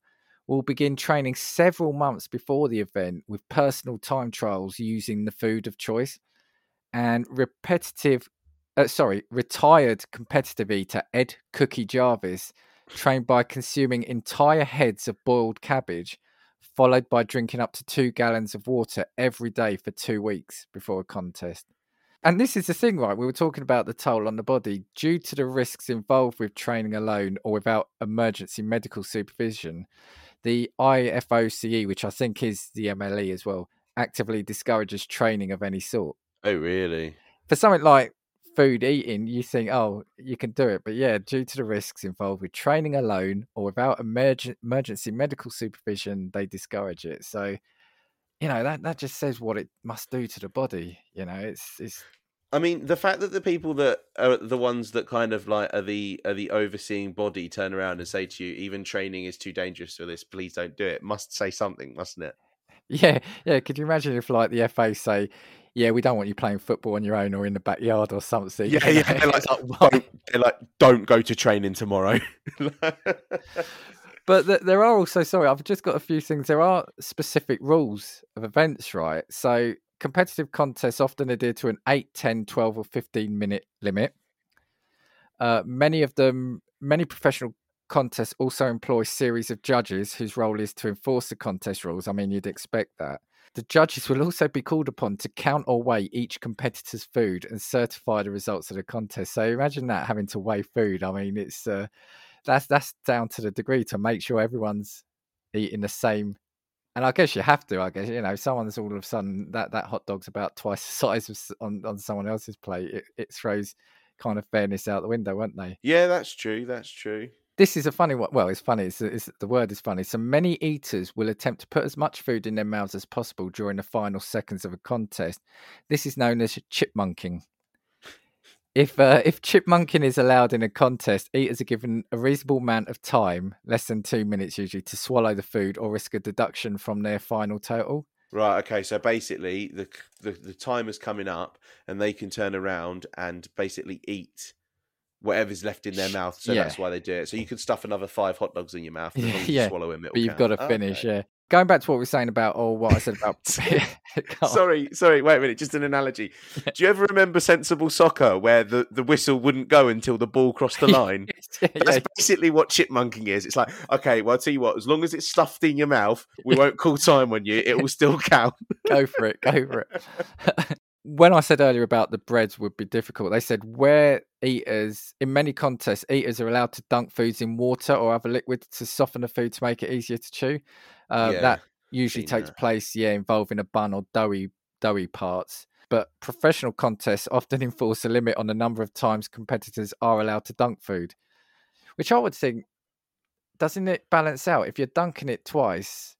S2: will begin training several months before the event with personal time trials using the food of choice and repetitive uh, sorry, retired competitive eater Ed Cookie Jarvis, trained by consuming entire heads of boiled cabbage, followed by drinking up to two gallons of water every day for two weeks before a contest. And this is the thing, right? We were talking about the toll on the body. Due to the risks involved with training alone or without emergency medical supervision, the IFOCE, which I think is the MLE as well, actively discourages training of any sort.
S1: Oh, really?
S2: For something like food eating, you think, oh, you can do it. But yeah, due to the risks involved with training alone or without emerg- emergency medical supervision, they discourage it. So, you know, that, that just says what it must do to the body. You know, it's it's
S1: I mean, the fact that the people that are the ones that kind of like are the are the overseeing body turn around and say to you, even training is too dangerous for this. Please don't do it. Must say something, mustn't it?
S2: yeah, yeah. Could you imagine if like the FA say, yeah, we don't want you playing football on your own or in the backyard or something.
S1: Yeah,
S2: you
S1: yeah. They're like,
S2: like, <laughs>
S1: don't, they're like, don't go to training tomorrow. <laughs>
S2: But th- there are also, sorry, I've just got a few things. There are specific rules of events, right? So competitive contests often adhere to an 8, 10, 12, or 15 minute limit. Uh, many of them, many professional contests also employ series of judges whose role is to enforce the contest rules. I mean, you'd expect that. The judges will also be called upon to count or weigh each competitor's food and certify the results of the contest. So imagine that having to weigh food. I mean, it's uh, that's that's down to the degree to make sure everyone's eating the same. And I guess you have to. I guess you know, someone's all of a sudden that that hot dog's about twice <laughs> the size of, on on someone else's plate. It, it throws kind of fairness out the window, won't they?
S1: yeah, that's true. That's true.
S2: This is a funny one. Well, it's funny. It's, it's the word is funny. So many eaters will attempt to put as much food in their mouths as possible during the final seconds of a contest. This is known as chipmunking. If uh, if chipmunking is allowed in a contest, eaters are given a reasonable amount of time, less than two minutes usually, to swallow the food or risk a deduction from their final total.
S1: Right. Okay. So basically, the the the time is coming up, and they can turn around and basically eat whatever's left in their mouth. So
S2: Yeah.
S1: that's why they do it. So you can stuff another five hot dogs in your mouth. <laughs> You
S2: Yeah,
S1: swallow them,
S2: But you've
S1: count.
S2: got to oh, finish,
S1: Okay.
S2: yeah. Going back to what we were saying about, or what I said about. <laughs> <laughs>
S1: Sorry, sorry. Wait a minute. Just an analogy. Do you ever remember Sensible Soccer, where the, the whistle wouldn't go until the ball crossed the line?
S2: yeah,
S1: That's basically what chipmunking is. It's like, okay, well, I'll tell you what. As long as it's stuffed in your mouth, we won't call time on you. It will still count.
S2: go for it go for it when i said earlier about the breads would be difficult they said where eaters in many contests eaters are allowed to dunk foods in water or other liquid to soften the food to make it easier to chew. Uh,
S1: Yeah,
S2: that usually takes
S1: that.
S2: place yeah involving a bun or doughy doughy parts. But professional contests often <laughs> enforce a limit on the number of times competitors are allowed to dunk food which i would think doesn't it balance out? If you're dunking it twice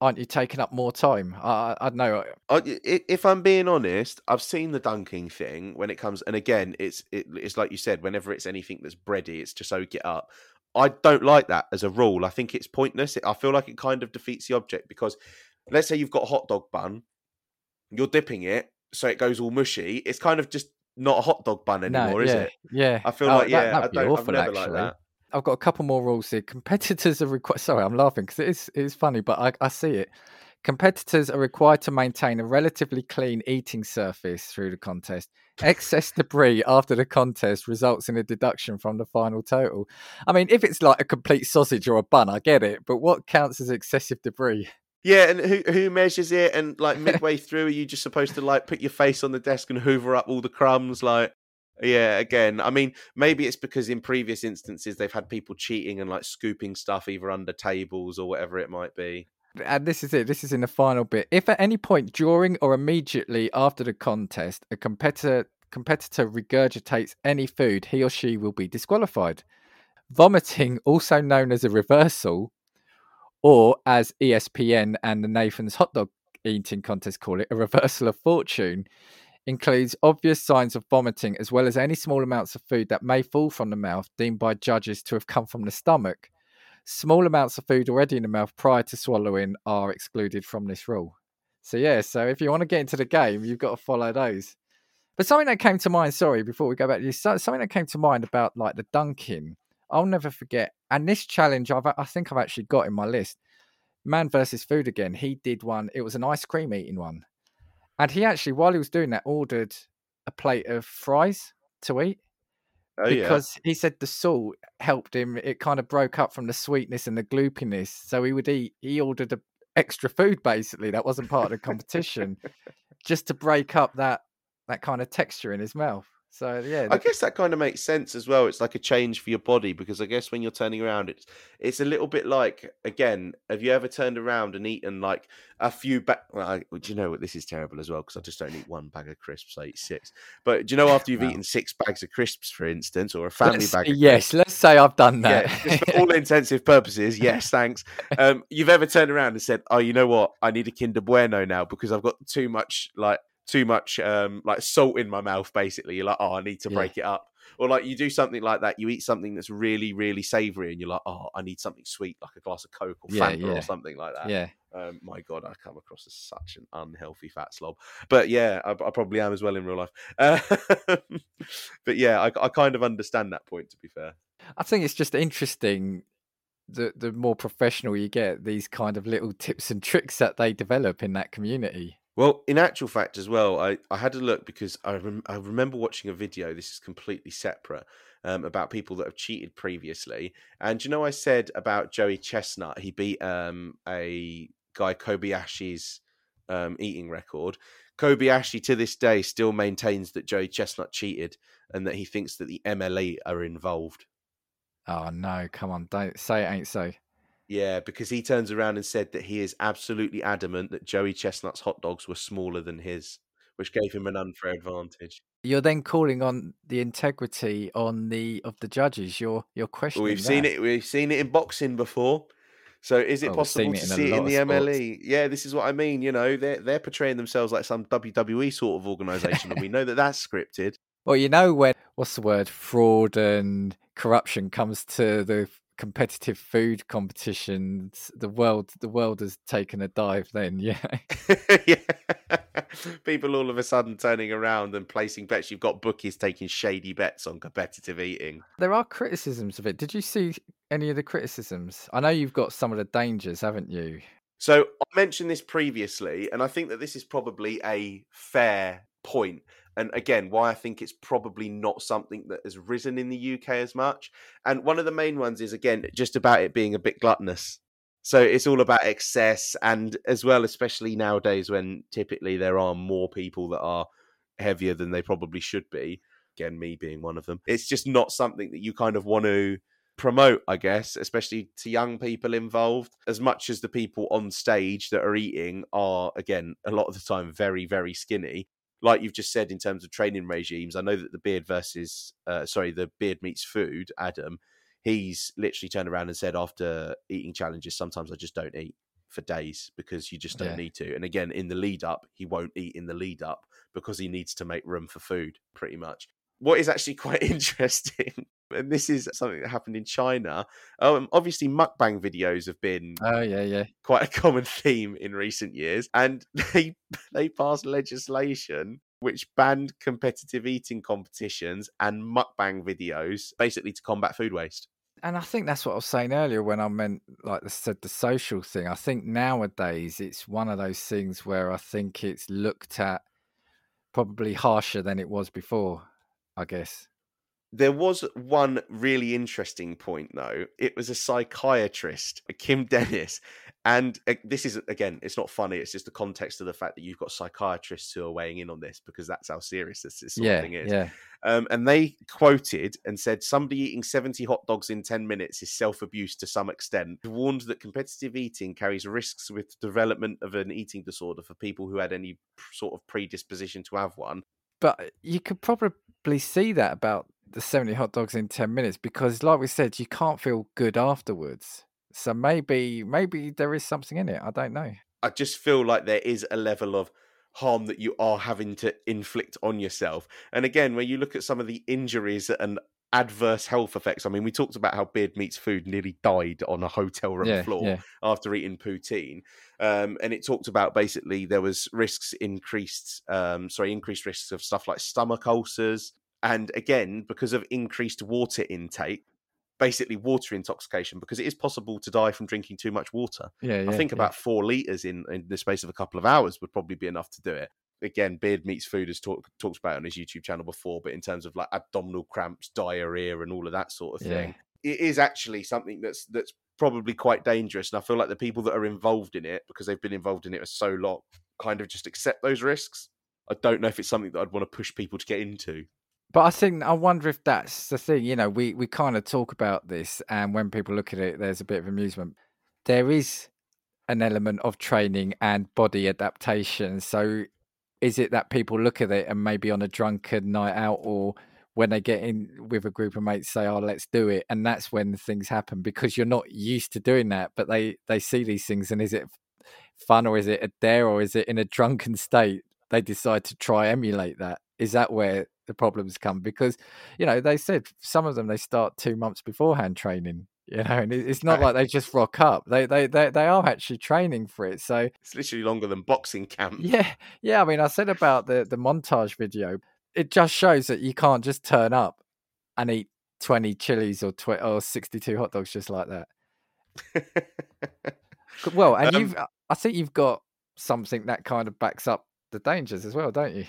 S2: aren't you taking up more time i, I, know
S1: uh, i- if I'm being honest, I've seen the dunking thing when it comes, and again, it's it, it's like you said. Whenever it's anything that's bready, it's to soak it up. I don't like that as a rule. I think it's pointless. I feel like it kind of defeats the object because, let's say you've got a hot dog bun, you're dipping it so it goes all mushy. It's kind of just not a hot dog bun anymore,
S2: no,
S1: is it?
S2: Yeah,
S1: I feel
S2: Oh,
S1: like yeah, I
S2: be
S1: don't.
S2: awful,
S1: I've never
S2: actually.
S1: liked that.
S2: I've got a couple more rules here. Competitors are required. Sorry, I'm laughing because it is it is funny, but I, I see it. Competitors are required to maintain a relatively clean eating surface through the contest. Excess debris after the contest results in a deduction from the final total. I mean, if it's like a complete sausage or a bun, I get it, but what counts as excessive debris?
S1: Yeah, and who who measures it? And like <laughs> midway through, are you just supposed to like put your face on the desk and hoover up all the crumbs? Like, Yeah, again, I mean, maybe it's because in previous instances they've had people cheating and like scooping stuff either under tables or whatever it might be.
S2: And this is it. This is in the final bit. If at any point during or immediately after the contest a competitor competitor regurgitates any food, he or she will be disqualified. Vomiting, also known as a reversal, or as ESPN and the Nathan's hot dog eating contest call it, a reversal of fortune, includes obvious signs of vomiting as well as any small amounts of food that may fall from the mouth deemed by judges to have come from the stomach. Small amounts of food already in the mouth prior to swallowing are excluded from this rule. So yeah, so if you want to get into the game, you've got to follow those. But something that came to mind, sorry, before we go back to so- something that came to mind about like the dunking, I'll never forget. And this challenge, I've I think I've actually got in my list. Man versus food again. He did one. It was an ice cream eating one, and he actually, while he was doing that, ordered a plate of fries to eat
S1: Oh yeah.
S2: because he said the salt helped him. It kind of broke up from the sweetness and the gloopiness. So he would eat. He ordered a extra food basically that wasn't part of the competition, just to break up that that kind of texture in his mouth. So yeah,
S1: I guess that kind of makes sense as well. It's like a change for your body because I guess when you're turning around, it's it's a little bit like again. Have you ever turned around and eaten like a few? Ba- well, I, do you know what? This is terrible as well because I just don't eat one bag of crisps. I eat six. But do you know after you've <laughs>
S2: Wow.
S1: eaten six bags of crisps, for instance, or a family
S2: let's-
S1: bag? Of
S2: yes, let's say I've done that.
S1: Yeah, for all <laughs> intensive purposes, yes, thanks. Um, you've ever turned around and said, "Oh, you know what? I need a Kinder Bueno now because I've got too much like too much um like salt in my mouth." Basically, you're like, "Oh, I need to
S2: Yeah.
S1: break it up." Or like you do something like that, you eat something that's really, really savoury, and you're like, "Oh, I need something sweet, like a glass of Coke or
S2: Yeah,
S1: Fanta
S2: yeah.
S1: or something like that."
S2: yeah,
S1: Um, my God, I come across as such an unhealthy fat slob. But yeah, I, I probably am as well in real life. Uh, <laughs> but yeah, I, I kind of understand that point. To be fair.
S2: I think it's just interesting. The the more professional you get, these kind of little tips and tricks that they develop in that community.
S1: Well, in actual fact, as well, I, I had a look because I rem- I remember watching a video. This is completely separate um, about people that have cheated previously. And you know, I said about Joey Chestnut, he beat um, a guy Kobayashi's um, eating record. Kobayashi to this day still maintains that Joey Chestnut cheated and that he thinks that the MLE are involved.
S2: Oh no, come on, don't say it ain't so.
S1: Yeah, because he turns around and said that he is absolutely adamant that Joey Chestnut's hot dogs were smaller than his, which gave him an unfair advantage.
S2: You're then calling on the integrity on the of the judges. You're you're questioning.
S1: we've seen it. We've seen it in boxing before. So is it
S2: Oh,
S1: possible to see it in the. MLE? Yeah, this is what I mean. You know, they're they're portraying themselves like some WWE sort of organization, and we know that that's scripted. <laughs>
S2: Well, you know when what's the word fraud and corruption comes to the competitive food competitions, the world the world has taken a dive. Then, <laughs> yeah,
S1: yeah, people all of a sudden turning around and placing bets. You've got bookies taking shady bets on competitive eating.
S2: there are criticisms of it. Did you see any of the criticisms? I know you've got some of the dangers, haven't you?
S1: So I mentioned this previously, and I think that this is probably a fair point. And again, why I think it's probably not something that has risen in the UK as much. And one of the main ones is again just about it being a bit gluttonous. So it's all about excess, and as well, especially nowadays when typically there are more people that are heavier than they probably should be. Again, me being one of them. It's just not something that you kind of want to promote, I guess, especially to young people involved, as much as the people on stage that are eating are, again, a lot of the time very, very skinny. Like you've just said in terms of training regimes, I know that the beard versus, uh, sorry, the Beard Meats Food, Adam, he's literally turned around and said after eating challenges, sometimes I just don't eat for days because you just don't
S2: Yeah.
S1: need to. And again, in the lead up, he won't eat in the lead up because he needs to make room for food, pretty much. What is actually <laughs> quite interesting, and this is something that happened in China. Um, obviously, mukbang videos have been
S2: Oh yeah, yeah.
S1: quite a common theme in recent years, and <laughs> they they passed legislation which banned competitive eating competitions and mukbang videos, basically to combat food waste.
S2: And I think that's what I was saying earlier when I meant, like I said, the social thing. I think nowadays it's one of those things where I think it's looked at probably harsher than it was before. I guess.
S1: There was one really interesting point, though. It was a psychiatrist, Kim Dennis, And uh, this is again, it's not funny. It's just the context of the fact that you've got psychiatrists who are weighing in on this because that's how serious this, this sort
S2: yeah,
S1: of thing is.
S2: yeah.
S1: Um, and they quoted and said somebody eating 70 hot dogs in 10 minutes is self abuse to some extent. Warned that competitive eating carries risks with development of an eating disorder for people who had any sort of predisposition to have one.
S2: But you could probably see that about the 70 hot dogs in 10 minutes because, like we said, you can't feel good afterwards. So maybe, maybe there is something in it. I don't know.
S1: I just feel like there is a level of harm that you are having to inflict on yourself. And again, when you look at some of the injuries and adverse health effects, I mean, we talked about how Beard Meats Food nearly died on a hotel room
S2: Yeah,
S1: floor
S2: yeah.
S1: after eating poutine. Um, and it talked about basically there was risks increased, um, sorry, increased risks of stuff like stomach ulcers. And again, because of increased water intake, basically water intoxication, because it is possible to die from drinking too much water.
S2: Yeah, yeah.
S1: I think about four liters in, in the space of a couple of hours would probably be enough to do it. Again, Beard Meats Food has talk, talked about on his YouTube channel before, but in terms of like abdominal cramps, diarrhea, and all of that sort of thing, it is actually something that's that's probably quite dangerous. And I feel like the people that are involved in it, because they've been involved in it for so long, kind of just accept those risks. I don't know if it's something that I'd want to push people to get into.
S2: But I think I wonder if that's the thing. You know, we we kind of talk about this, and when people look at it, there's a bit of amusement. There is an element of training and body adaptation. So, is it that people look at it and maybe on a drunken night out, or when they get in with a group of mates, say, "Oh, let's do it," and that's when things happen because you're not used to doing that. But they they see these things, and is it fun, or is it a dare, or is it in a drunken state? They decide to try emulate that. Is that where the problems come because you know they said some of them they start two months beforehand training you know and it's not like they just rock up they they they, they are actually training for it so
S1: It's literally longer than boxing camp.
S2: yeah yeah i mean i said about the the montage video it just shows that you can't just turn up and eat 20 chilies or tw- or 62 hot dogs just like that <laughs> well and
S1: Um,
S2: you've i think you've got something that kind of backs up the dangers as well don't you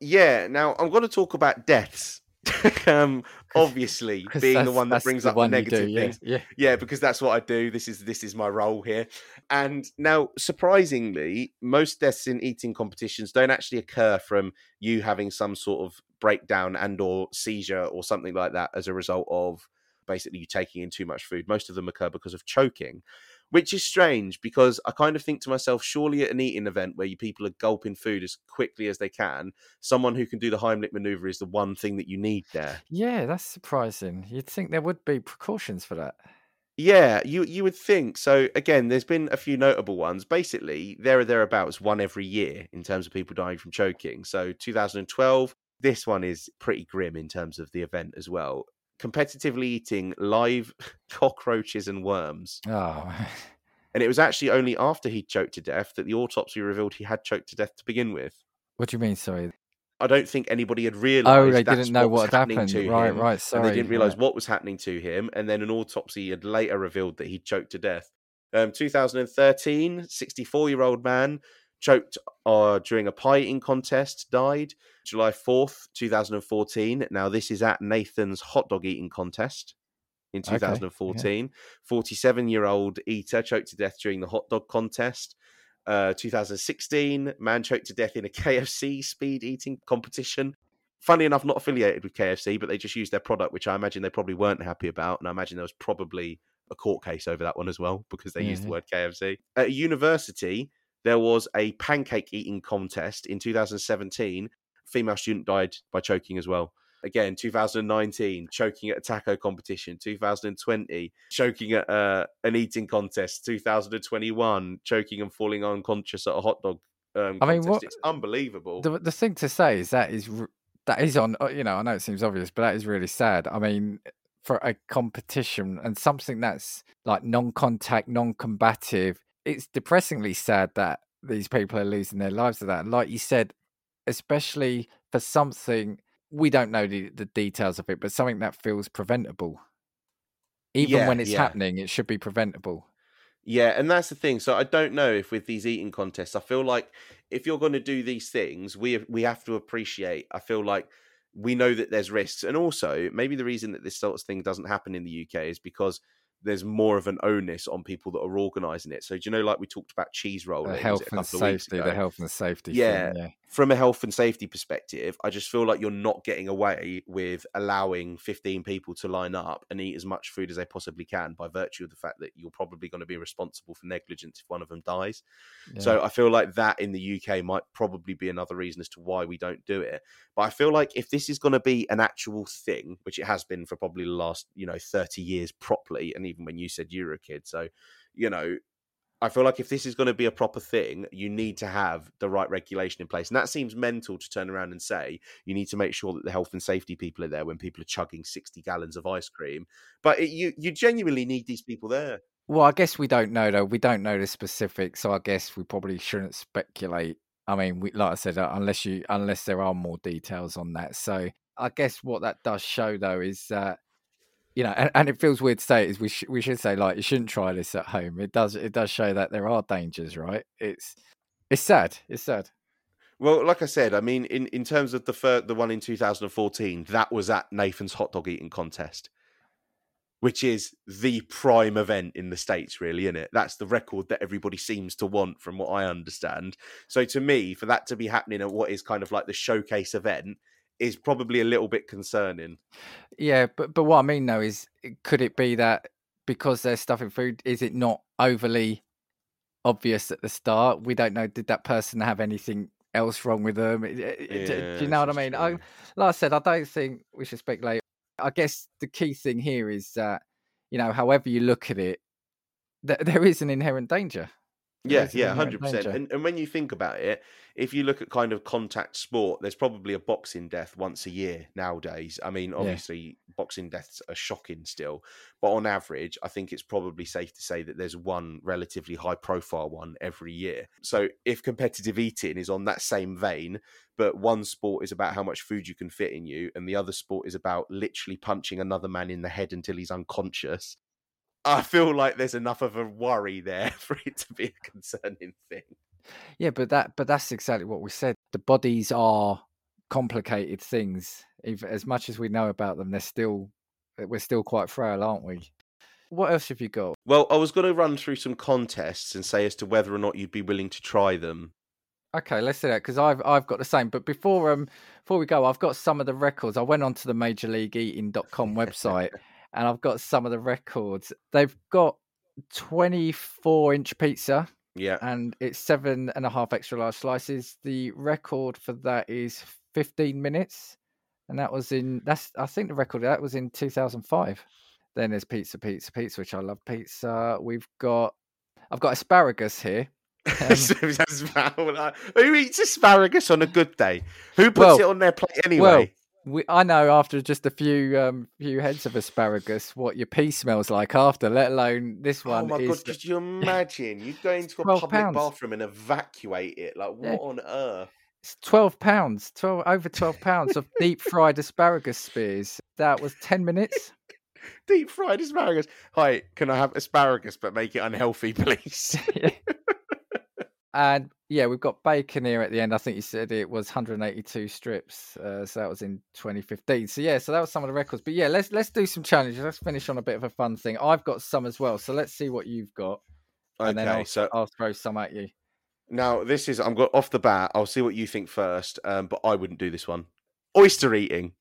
S1: Yeah, now I'm going to talk about deaths. <laughs> um, obviously, <laughs> being the one that brings
S2: the
S1: up the
S2: you do,
S1: negative
S2: yeah,
S1: things.
S2: yeah
S1: Yeah, because that's what I do. This is this is my role here. And now, surprisingly, most deaths in eating competitions don't actually occur from you having some sort of breakdown and or seizure or something like that as a result of basically you taking in too much food. Most of them occur because of choking. Which is strange because I kind of think to myself, surely at an eating event where you people are gulping food as quickly as they can, someone who can do the Heimlich maneuver is the one thing that you need there.
S2: Yeah, that's surprising. You'd think there would be precautions for that.
S1: Yeah, you you would think. So again, there's been a few notable ones. Basically, there or thereabouts one every year in terms of people dying from choking. So 2012, this one is pretty grim in terms of the event as well. Competitively eating live <laughs> cockroaches and worms.
S2: Oh,
S1: And it was actually only after he choked to death that the autopsy revealed he had choked to death to begin with.
S2: what do you mean? Sorry.
S1: I don't think anybody had realised.
S2: Oh, they didn't know
S1: was
S2: what had happened.
S1: to
S2: Right,
S1: him,
S2: right.
S1: and
S2: Sorry.
S1: they didn't realize
S2: right.
S1: what was happening to him. And then an autopsy had later revealed that he choked to death. Um, 2013, 64 year old man choked uh, during a pie eating contest, died. July 4th, 2014. Now, this is at Nathan's hot dog eating contest in
S2: Okay, yeah.
S1: 2014. 47 year old eater choked to death during the hot dog contest. Uh, 2016, man choked to death in a KFC speed eating competition. Funny enough, not affiliated with KFC, but they just used their product, which I imagine they probably weren't happy about. And I imagine there was probably a court case over that one as well because they used the word KFC. At a university, there was a pancake eating contest in 2017. Female student died by choking as well. Again, 2019, choking at a taco competition. 2020, choking at uh, an eating contest. 2021, choking and falling unconscious at a hot dog um,
S2: I mean,
S1: contest.
S2: what-
S1: It's unbelievable.
S2: The the thing to say is that is that is on. uh, You know, I know it seems obvious, but that is really sad. I mean, for a competition and something that's like non-contact, non-combative, it's depressingly sad that these people are losing their lives to that. And like you said, especially for something we don't know the, the details of it, but something that feels preventable. Even
S1: Yeah,
S2: when it's
S1: yeah.
S2: happening, it should be preventable.
S1: Yeah, and that's the thing. So I don't know if with these eating contests, I feel like if you're going to do these things, we we have to appreciate. I feel like we know that there's risks, and also maybe the reason that this sort of thing doesn't happen in the UK is because there's more of an onus on people that are organising it. So do you know, like we talked about cheese rolling,
S2: The health and
S1: couple of weeks
S2: safety, the health and safety.
S1: Yeah.
S2: thing, yeah.
S1: from a health and safety perspective, I just feel like you're not getting away with allowing 15 people to line up and eat as much food as they possibly can by virtue of the fact that you're probably going to be responsible for negligence if one of them dies.
S2: yeah.
S1: So I feel like that in the UK might probably be another reason as to why we don't do it. But I feel like if this is going to be an actual thing, which it has been for probably the last, you know, 30 years properly, and even when you said you were a kid, so, you know, I feel like if this is going to be a proper thing, you need to have the right regulation in place. And that seems mental to turn around and say you need to make sure that the health and safety people are there when people are chugging 60 gallons of ice cream. But it, you, you genuinely need these people there.
S2: Well, I guess we don't know though. We don't know the specifics, so I guess we probably shouldn't speculate. I mean, we, like I said, uh, unless you unless there are more details on that. So I guess what that does show though is that you know, and, and it feels weird to say it, is we sh- we should say like you shouldn't try this at home. It does it does show that there are dangers, right? It's it's sad. It's sad.
S1: Well, like I said, I mean, in, in terms of the fir- the one in 2014, that was at Nathan's hot dog eating contest, which is the prime event in the states, really, isn't it? That's the record that everybody seems to want, from what I understand. So, to me, for that to be happening at what is kind of like the showcase event is probably a little bit concerning.
S2: Yeah, but but what I mean though is, eh, could it be that because they're stuffing food, is it not overly obvious at the start? We don't know. Did that person have anything else wrong with them?
S1: Yeah,
S2: do you know what I mean? I, like I said, I don't think we should speculate. I guess the key thing here is that you know, however you look at it, th- <laughs> there is an inherent danger.
S1: Yeah, yeah, hundred percent. And and when you think about it, if you look at kind of contact sport, there's probably a boxing death once a year nowadays. I mean, obviously, boxing deaths are shocking still, but on average, I think it's probably safe to say that there's one relatively high profile one every year. So if competitive eating is on that same vein, but one sport is about how much food you can fit in you, and the other sport is about literally punching another man in the head until he's unconscious. I feel like there's enough of a worry there <laughs> for it to be a concerning thing.
S2: Yeah, but that but that's exactly what we said. The bodies are complicated things. If, as much as we know about them, they're still we're still quite frail, aren't we? What else have you got?
S1: Well, I was going to run through some contests and say as to whether or not you'd be willing to try them.
S2: Okay, let's do that because I've I've got the same. But before um before we go, I've got some of the records. I went onto the Major League Eating.com <laughs> website and I've got some of the records. They've got 24 inch pizza
S1: Yeah.
S2: and it's seven and a half extra large slices. The record for that is 15 minutes, and that was in that's I think the record that was in 2005. Then there's pizza, pizza, pizza, which I love pizza. We've got I've got asparagus here. <laughs> Um, <laughs>
S1: Who eats asparagus on a good day? Who puts
S2: Well-
S1: it on their plate anyway?
S2: We, I know after just a few um few heads of asparagus what your pee smells like after, let alone this
S1: oh
S2: one
S1: my
S2: is
S1: god! Could you imagine you go into a public
S2: pounds.
S1: bathroom and evacuate it? Like what
S2: Yeah.
S1: on earth?
S2: it's 12 pounds, 12 over 12 pounds of deep fried asparagus spears. That was 10 minutes. <laughs>
S1: Deep fried asparagus. Hi, can I have asparagus but make it unhealthy, please? <laughs>
S2: and yeah, we've got bacon here at the end. I think you said it was 182 strips. Uh, so that was in 2015. So yeah, so that was some of the records. But yeah, let's let's do some challenges. Let's finish on a bit of a fun thing. I've got some as well. So let's see what you've got, and then I'll,
S1: so
S2: I'll throw some at you.
S1: Now, this is I'm got off the bat. I'll see what you think first, um, but I wouldn't do this one. Oyster eating,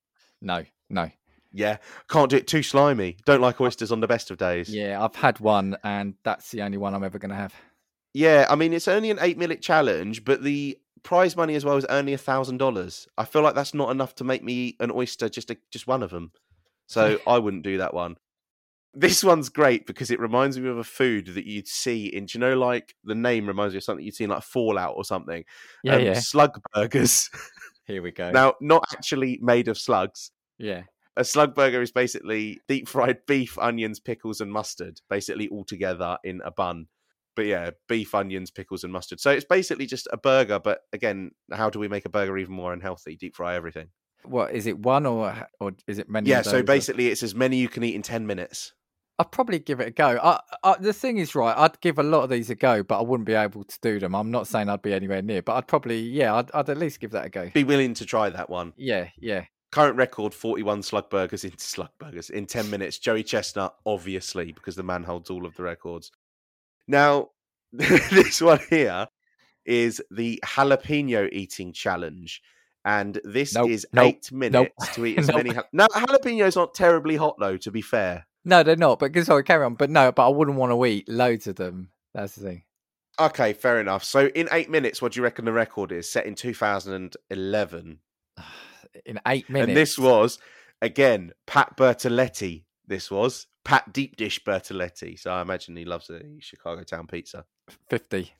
S2: No, no.
S1: yeah, can't do it. Too slimy. Don't like oysters on the best of days.
S2: Yeah, I've had one, and that's the only one I'm ever going to have.
S1: Yeah, I mean it's only an eight minute challenge, but the prize money as well is only a thousand dollars. I feel like that's not enough to make me eat an oyster, just a, just one of them. So <laughs> I wouldn't do that one. This one's great because it reminds me of a food that you'd see in. Do you know, like the name reminds me of something you'd see in like Fallout or something.
S2: Yeah,
S1: Um,
S2: yeah.
S1: Slug burgers. <laughs>
S2: Here we go.
S1: now, not actually made of slugs.
S2: yeah,
S1: A slug burger is basically deep fried beef, onions, pickles, and mustard, basically all together in a bun. But yeah, beef, onions, pickles, and mustard. So it's basically just a burger. But again, how do we make a burger even more unhealthy? Deep fry everything.
S2: what is it? One or or is it many?
S1: Yeah. So basically, it's as many you can eat in ten minutes.
S2: I'd probably give it a go. I, I, the thing is, right, I'd give a lot of these a go, but I wouldn't be able to do them. I'm not saying I'd be anywhere near, but I'd probably, yeah, I'd, I'd at least give that a go.
S1: Be willing to try that one.
S2: Yeah, yeah.
S1: Current record 41 slug burgers in <laughs> slug burgers in 10 minutes. Joey Chestnut, obviously, because the man holds all of the records. Now, <laughs> this one here is the jalapeno eating challenge. And this
S2: Nope,
S1: is
S2: nope,
S1: eight minutes to eat <laughs> as
S2: nope.
S1: many. Ja- now, jalapenos aren't terribly hot, though, to be fair.
S2: No, they're not. But sorry, carry on. But no, but I wouldn't want to eat loads of them. That's the thing.
S1: Okay, fair enough. So, in eight minutes, what do you reckon the record is? Set in 2011. <sighs>
S2: In eight minutes.
S1: And this was, again, Pat Bertoletti. This was Pat Deep Dish Bertoletti. So, I imagine he loves a Chicago Town pizza.
S2: fifty.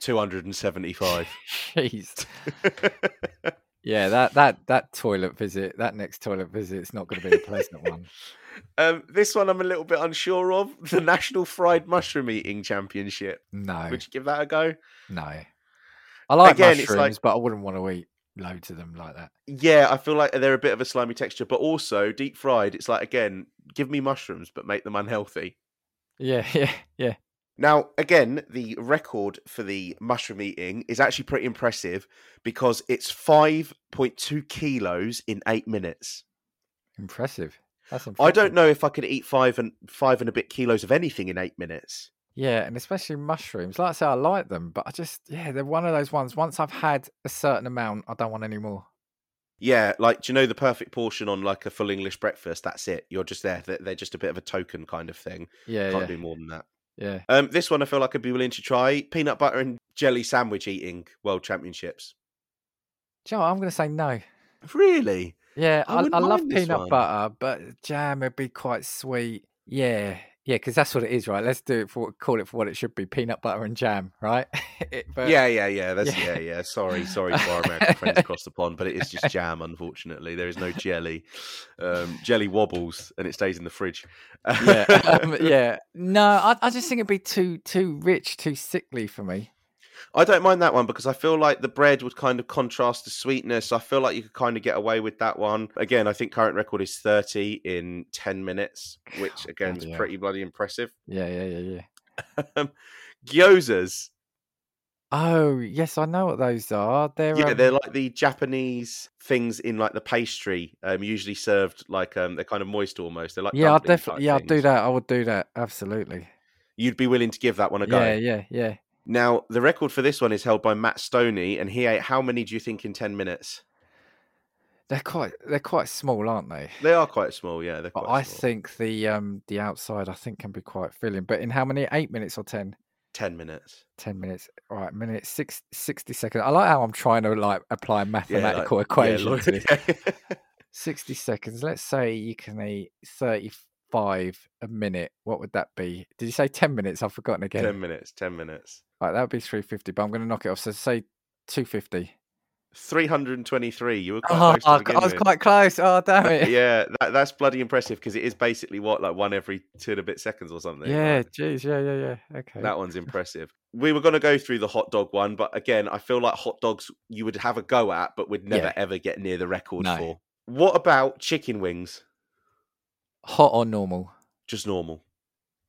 S1: 275. <laughs>
S2: Jeez. Yeah, that that that toilet visit, that next toilet visit, it's not going to be a pleasant one. <laughs>
S1: um, this one I'm a little bit unsure of. The National Fried Mushroom Eating Championship.
S2: No,
S1: Would you give that a go?
S2: no. I like
S1: Again,
S2: mushrooms,
S1: like-
S2: but I wouldn't want to eat loads of them like that.
S1: Yeah, I feel like they're a bit of a slimy texture, but also deep fried. It's like, again, give me mushrooms, but make them unhealthy.
S2: Yeah, <laughs> yeah, yeah.
S1: Now, again, the record for the mushroom eating is actually pretty impressive because it's 5.2 kilos in eight minutes.
S2: Impressive. That's impressive.
S1: I don't know if I could eat five and five and a bit kilos of anything in eight minutes.
S2: Yeah, and especially mushrooms. Like I say, I like them, but I just yeah, they're one of those ones. Once I've had a certain amount, I don't want any more.
S1: Yeah, like do you know the perfect portion on like a full English breakfast? That's it. You're just there. They're, they're just a bit of a token kind of thing.
S2: Yeah,
S1: Can't
S2: yeah,
S1: do more than that.
S2: yeah.
S1: Um, this one I feel like I'd be willing to try peanut butter and jelly sandwich eating world championships.
S2: Do you know? I'm going to say no.
S1: Really?
S2: Yeah,
S1: I
S2: I, I love peanut
S1: one.
S2: butter, but jam would be quite sweet. Yeah, yeah, because that's what it is, right? Let's do it for call it for what it should be: peanut butter and jam, right? <laughs> It- but-
S1: yeah, yeah, yeah. <laughs> That's
S2: yeah.
S1: yeah, yeah. Sorry, sorry to our American friends <laughs> across the pond, but it is just jam. Unfortunately, there is no jelly. Um, jelly wobbles and it stays in the fridge.
S2: yeah, um, yeah. No, I, I just think it'd be too too rich, too sickly for me.
S1: I don't mind that one because I feel like the bread would kind of contrast the sweetness. I feel like you could kind of get away with that one. Again, I think current record is 30 in 10 minutes, which <sighs> again is
S2: hell.
S1: pretty bloody impressive.
S2: Yeah, yeah, yeah, yeah.
S1: Um, gyozas.
S2: Oh, yes, I know what those are. They're
S1: Yeah,
S2: um,
S1: they're like the Japanese things in like the pastry, um, usually served like um, they're kind of moist almost. They're like
S2: yeah, I'll definitely, yeah, I'd do that. I would do that absolutely.
S1: You'd be willing to give that one a go.
S2: Yeah, yeah, yeah.
S1: Now, the record for this one is held by Matt Stonie, and he ate how many do you think in 10 minutes?
S2: They're quite, they're quite small, aren't they?
S1: They are quite small, yeah. They're
S2: But I
S1: small.
S2: think the um the outside I think can be quite filling. But in how many? Eight minutes or ten?
S1: 10 minutes.
S2: 10 minutes. All right, minute six, 60 seconds. I like how I'm trying to like apply a
S1: Yeah,
S2: mathematical
S1: like-
S2: equation
S1: yeah, look- <laughs>
S2: 60 seconds. Let's say you can eat 35 a minute. What would that be? Did you say 10 minutes? I've forgotten again.
S1: 10 minutes, 10 minutes.
S2: Right, that would be 350, but I'm going to knock it off. So say 250.
S1: 323. You were quite
S2: Oh,
S1: close
S2: I was
S1: with.
S2: quite close. Oh, damn it.
S1: yeah, that, that's bloody impressive because it is basically what, like one every two and a bit seconds or something.
S2: Yeah,
S1: Like,
S2: geez. Yeah, yeah, yeah. Okay.
S1: that one's impressive. We were going to go through the hot dog one, but again, I feel like hot dogs you would have a go at, but would never
S2: Yeah.
S1: ever get near the record
S2: No.
S1: for. What about chicken wings?
S2: Hot or normal?
S1: Just normal.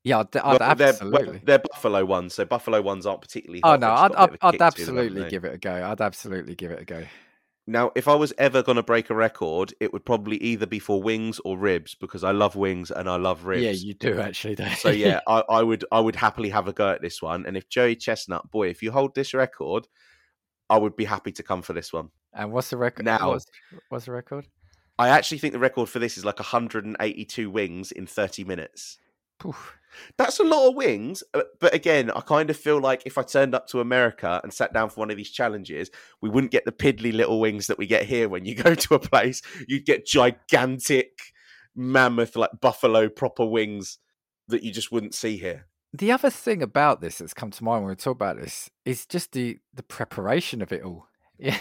S2: Yeah, I'd, I'd
S1: they're,
S2: absolutely.
S1: they're buffalo ones, so buffalo ones aren't particularly
S2: Oh no, I'd,
S1: just got a
S2: I'd,
S1: bit of a
S2: I'd
S1: to them,
S2: absolutely give it a go. I'd absolutely give it a go.
S1: Now, if I was ever going to break a record, it would probably either be for wings or ribs because I love wings and I love ribs.
S2: Yeah, you do actually. Don't
S1: So yeah, <laughs> I, I would I would happily have a go at this one. And if Joey Chestnut, boy, if you hold this record, I would be happy to come for this one.
S2: And what's the record?
S1: Now-
S2: what's, what's the record?
S1: I actually think the record for this is like 182 wings in 30 minutes.
S2: Poof.
S1: That's a lot of wings, uh, but again, I kind of feel like if I turned up to America and sat down for one of these challenges, we wouldn't get the piddly little wings that we get here when you go to a place. You'd get gigantic, mammoth, like buffalo proper wings that you just wouldn't see here.
S2: The other thing about this that's come to mind when we talk about this is just the the preparation of it all. <laughs> Yeah,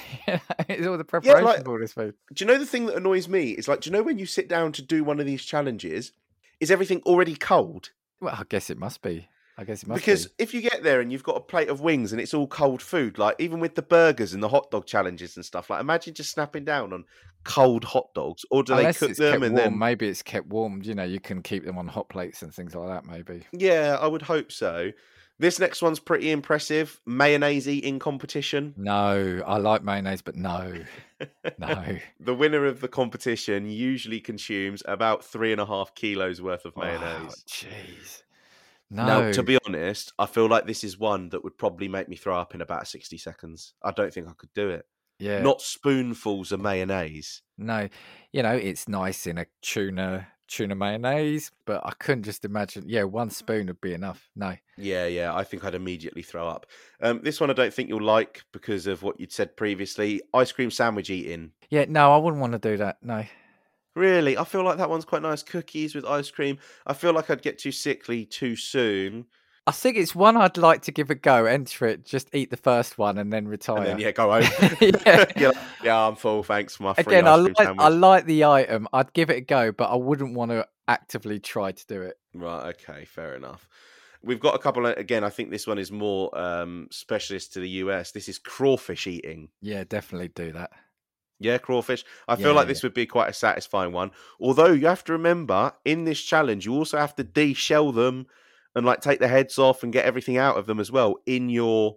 S2: it's all the preparation
S1: like-
S2: of all this food.
S1: Do you know the thing that annoys me is like, do you know when you sit down to do one of these challenges, is everything already cold?
S2: Well, I guess it must be. I guess it must be.
S1: because
S2: be.
S1: if you get there and you've got a plate of wings and it's all cold food, like even with the burgers and the hot dog challenges and stuff, like imagine just snapping down on cold hot dogs, or do
S2: Unless
S1: they cook them and
S2: warm,
S1: then?
S2: maybe it's kept warm. You know, you can keep them on hot plates and things like that. Maybe.
S1: Yeah, I would hope so. This next one's pretty impressive. Mayonnaise eating competition.
S2: No, I like mayonnaise, but no, no. <laughs>
S1: The winner of the competition usually consumes about three and a half kilos worth of
S2: Oh,
S1: mayonnaise.
S2: Jeez. No.
S1: Now, to be honest, I feel like this is one that would probably make me throw up in about 60 seconds. I don't think I could do it.
S2: yeah.
S1: Not spoonfuls of mayonnaise.
S2: No, you know it's nice in a tuna tuna mayonnaise, but I couldn't just imagine. Yeah, one spoon would be enough. No,
S1: Yeah, yeah, I think I'd immediately throw up. Um, this one I don't think you'll like because of what you'd said previously. Ice cream sandwich eating.
S2: yeah, no, I wouldn't want to do that. No,
S1: Really, I feel like that one's quite nice. Cookies with ice cream. I feel like I'd get too sickly too soon,
S2: I think it's one I'd like to give a go. Enter it, just eat the first one and then retire.
S1: and then yeah, go home. <laughs> <laughs>
S2: Yeah.
S1: Like, yeah, I'm full. Thanks for my
S2: Again, I like
S1: sandwich.
S2: I like the item. I'd give it a go, but I wouldn't want to actively try to do it.
S1: Right. Okay. Fair enough. We've got a couple. Of, again, I think this one is more um, specialist to the US. This is crawfish eating.
S2: Yeah, definitely do that.
S1: Yeah, crawfish. I feel
S2: Yeah,
S1: like this would be quite a satisfying one. Although you have to remember, in this challenge, you also have to de-shell them and like take the heads off and get everything out of them as well in your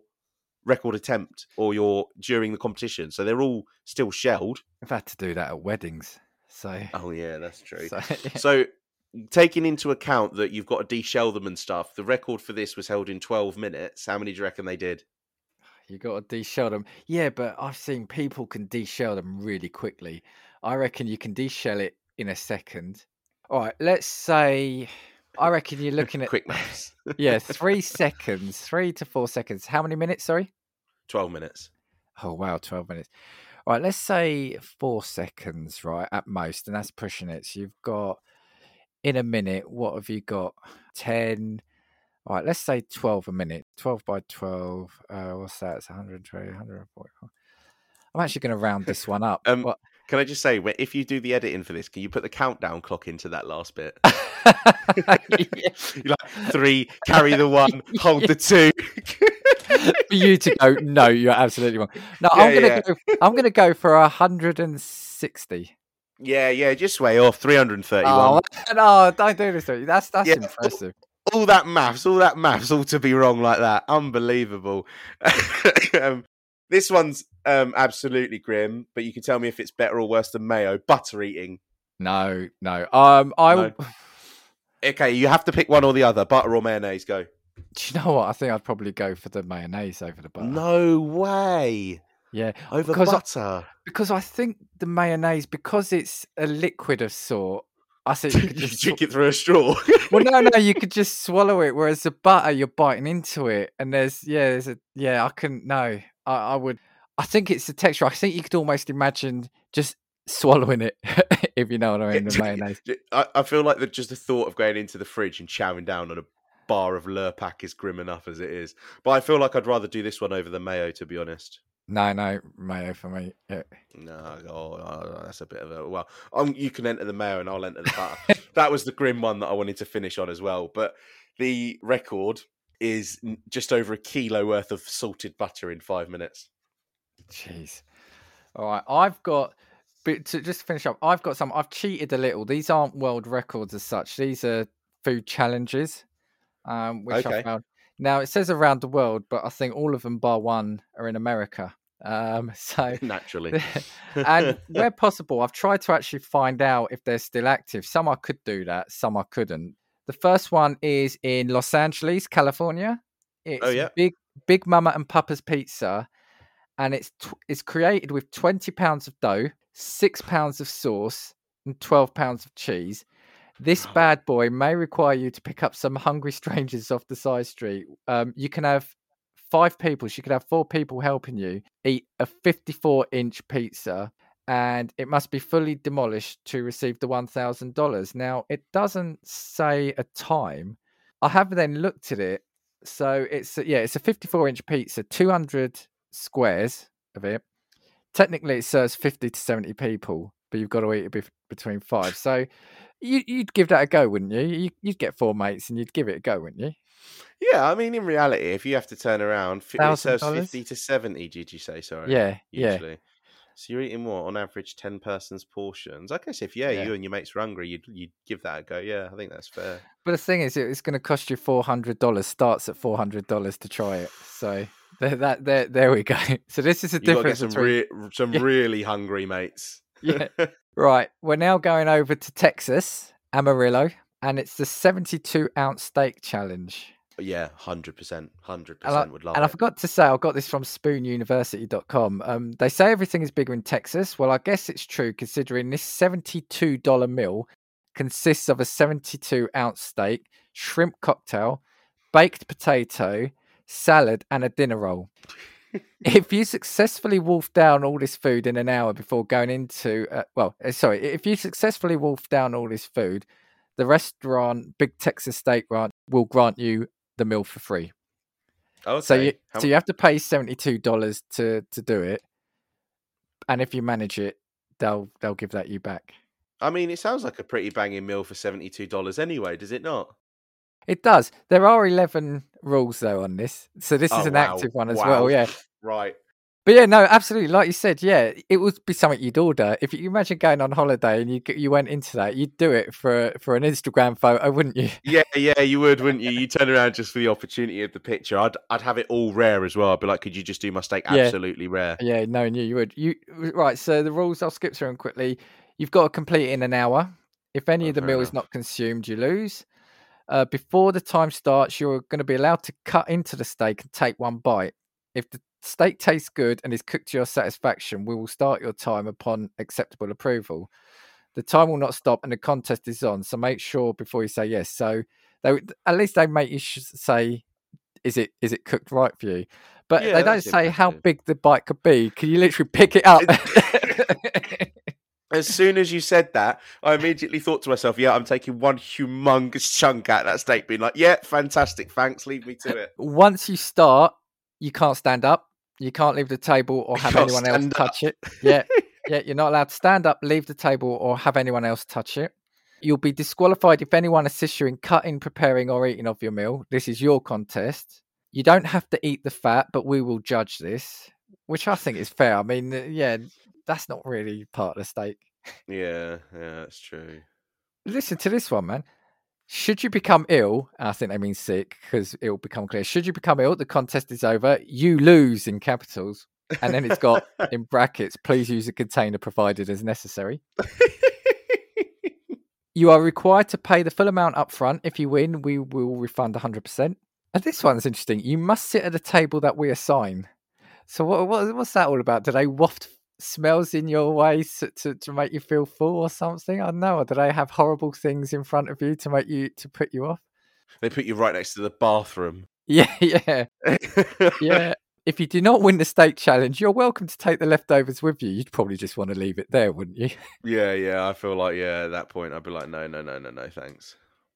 S1: record attempt or your during the competition. So they're all still shelled.
S2: I've had to do that at weddings, so.
S1: Oh yeah, that's true.
S2: so <laughs>
S1: So, taking into account that you've got to de-shell them and stuff, the record for this was held in 12 minutes. How many do you reckon they did?
S2: You got to deshell them. Yeah, but I've seen people can deshell them really quickly. I reckon you can deshell it in a second. All right, let's say. I reckon you're looking at
S1: quick maths. <laughs>
S2: yeah, three seconds, three to four seconds. How many minutes? Sorry.
S1: 12 minutes.
S2: Oh wow, twelve minutes. All right, let's say four seconds, right at most, and that's pushing it. So you've got in a minute. What have you got? Ten. All right, let's say twelve a minute. Twelve by twelve. Uh, what's that? It's 120, 144. I'm actually going to round this one up. <laughs>
S1: Um,
S2: What-
S1: Can I just say, if you do the editing for this, can you put the countdown clock into that last bit?
S2: Yeah. <laughs> <laughs>
S1: You're like three, carry the one, <laughs> hold the two.
S2: for you to go, no, you're absolutely wrong. No, I'm gonna
S1: yeah.
S2: go. I'm gonna go for hundred and sixty.
S1: yeah, yeah, just way off. 331.
S2: Oh no! Don't do this to me. That's that's
S1: Yeah.
S2: impressive.
S1: all that maths, all that maths, all to be wrong like that. Unbelievable. um, this one's um, absolutely grim, but you can tell me if it's better or worse than mayo. Butter eating.
S2: No, no. Um, I.
S1: No. <laughs> Okay, you have to pick one or the other. Butter or mayonnaise? Go.
S2: Do you know what? I think I'd probably go for the mayonnaise over the butter.
S1: No way.
S2: Yeah,
S1: Over
S2: Because I-
S1: butter.
S2: because I think the mayonnaise, because it's a liquid of sort, I think you <laughs> could just.
S1: drink it through a straw. <laughs>
S2: well, no, no, you could just swallow it. Whereas the butter, you're biting into it, and there's yeah, there's a yeah. I couldn't. No, I, I would. I think it's the texture. I think you could almost imagine just swallowing it, <laughs> if you know what I mean. The <laughs> mayonnaise.
S1: I, I feel like the, just the thought of going into the fridge and chowing down on a bar of Lurpak is grim enough as it is. But I feel like I'd rather do this one over the mayo, to be honest.
S2: No, no, mayo for me. Yeah.
S1: No, oh, oh, that's a bit of a well. Um, you can enter the mayo and I'll enter the butter. <laughs> that was the grim one that I wanted to finish on as well. But the record is just over a kilo worth of salted butter in five minutes.
S2: Jeez. All right, I've got. But to just finish up, I've got some. I've cheated a little. These aren't world records as such. These are food challenges, um, which
S1: Okay.
S2: I found. Now it says around the world, but I think all of them bar one are in America. Um, <laughs> so <laughs>
S1: Naturally, <laughs>
S2: and where possible, I've tried to actually find out if they're still active. Some I could do that, some I couldn't. The first one is in Los Angeles, California. It's
S1: Oh, yeah.
S2: Big Big Mama and Papa's Pizza, and it's tw- it's created with twenty pounds of dough, six pounds of sauce, and twelve pounds of cheese. This bad boy may require you to pick up some hungry strangers off the side street. Um, you can have five people. You could have four people helping you eat a 54 inch pizza, and it must be fully demolished to receive the $1,000. Now, it doesn't say a time. I have then looked at it. So it's a- yeah, it's a 54 inch pizza, 200 squares of it. Technically, it serves 50 to 70 people, but you've got to eat it between five. So you, you'd give that a go, wouldn't you? you? You'd get four mates and you'd give it a go, wouldn't you?
S1: yeah. I mean, in reality, if you have to turn around, it serves fifty to seventy. Did you say? Sorry.
S2: Yeah, yeah.
S1: So you're eating what on average ten persons portions. I guess if yeah,
S2: Yeah.
S1: you and your mates were hungry, you'd you'd give that a go. Yeah, I think that's fair.
S2: But the thing is, it's going to cost you four hundred dollars. Starts at four hundred dollars to try it. So <laughs> there, that there, there we go. <laughs> So this is a
S1: You got to get
S2: difference
S1: some
S2: between.
S1: re- some
S2: Yeah. <laughs>
S1: really hungry mates.
S2: Yeah. Right, we're now going over to Texas, Amarillo, and it's the seventy-two ounce steak challenge.
S1: Yeah, hundred percent, hundred percent would love
S2: and I forgot to say, I got this from spoonuniversity.com. Um, they say everything is bigger in Texas. Well, I guess it's true considering this $72 meal consists of a 72 ounce steak, shrimp cocktail, baked potato, salad, and a dinner roll. <laughs> if you successfully wolf down all this food in an hour before going into, uh, well, uh, sorry, if you successfully wolf down all this food, the restaurant, Big Texan Steak Ranch, will grant you the meal for free.
S1: Okay.
S2: So you
S1: How-
S2: so you have to pay seventy two dollars to to do it, and if you manage it, they'll they'll give that you back.
S1: I mean, it sounds like a pretty banging meal for seventy two dollars anyway, does it not?
S2: It does. There are eleven rules though on this, so this
S1: Oh,
S2: is an
S1: wow.
S2: active one as
S1: Wow.
S2: well. Yeah,
S1: Right.
S2: But yeah, no, absolutely. Like you said, yeah, it would be something you'd order if you imagine going on holiday and you you went into that, you'd do it for for an Instagram photo, wouldn't you? <laughs>
S1: Yeah, yeah, you would, wouldn't you? You turn around just for the opportunity of the picture. I'd I'd have it all rare as well. I'd be like, could you just do my steak
S2: Yeah.
S1: absolutely rare?
S2: Yeah, knowing you, you would. You right? So the rules, I'll skip through them quickly. You've got to complete it in an hour. If any
S1: Oh,
S2: of the meal is not consumed, you lose. Uh, before the time starts, you're going to be allowed to cut into the steak and take one bite. If the steak tastes good and is cooked to your satisfaction, we will start your time upon acceptable approval. The time will not stop and the contest is on, so make sure before you say yes. So they at least they make you say, "Is it is it cooked right for you?" But
S1: Yeah,
S2: they don't say how big the bite could be. Can you literally pick it up?
S1: As soon as you said that, I immediately thought to myself, "Yeah, I'm taking one humongous chunk out of that steak." Being like, "Yeah, fantastic, thanks, leave me to it."
S2: Once you start, you can't stand up. You can't leave the table or have anyone else touch it. Yeah, <laughs> yeah, you're not allowed to stand up, leave the table, or have anyone else touch it. You'll be disqualified if anyone assists you in cutting, preparing, or eating of your meal. This is your contest. You don't have to eat the fat, but we will judge this, which I think is fair. I mean, uh, yeah, that's not really part of the steak.
S1: Yeah, yeah, that's true.
S2: Listen to this one, man. Should you become ill, I think they mean sick because it will become clear. Should you become ill, the contest is over. You lose in capitals. And then it's got <laughs> in brackets, please use a container provided as necessary. <laughs> You are required to pay the full amount up front. If you win, we will refund 100%. And this one's interesting. You must sit at a table that we assign. So what, what what's that all about? Do they waft smells in your way to, to, to make you feel full or something? I don't know. Or do they have horrible things in front of you to make you to put you off?
S1: they put you right next to the bathroom. <laughs>
S2: Yeah, yeah, yeah. <laughs> if you do not win the steak challenge, you're welcome to take the leftovers with you. You'd probably just want to leave it there, wouldn't you? <laughs>
S1: Yeah, yeah. I feel like yeah. At that point, I'd be like, no, no, no, no, no, thanks.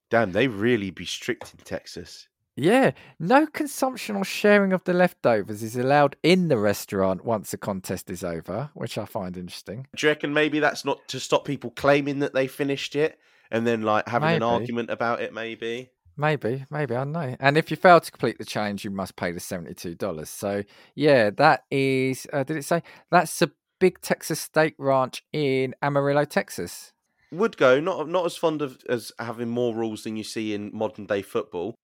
S1: Damn, they really be strict in Texas.
S2: Yeah, no consumption or sharing of the leftovers is allowed in the restaurant once the contest is over, which I find interesting.
S1: Do you reckon maybe that's not to stop people claiming that they finished it and then like having an argument about it? Maybe.
S2: Maybe, maybe I don't know. And if you fail to complete the challenge, you must pay the seventy-two dollars. So yeah, that is. Uh, did it say that's a big Texas steak ranch in Amarillo, Texas?
S1: Would go not not as fond of as having more rules than you see in modern day football.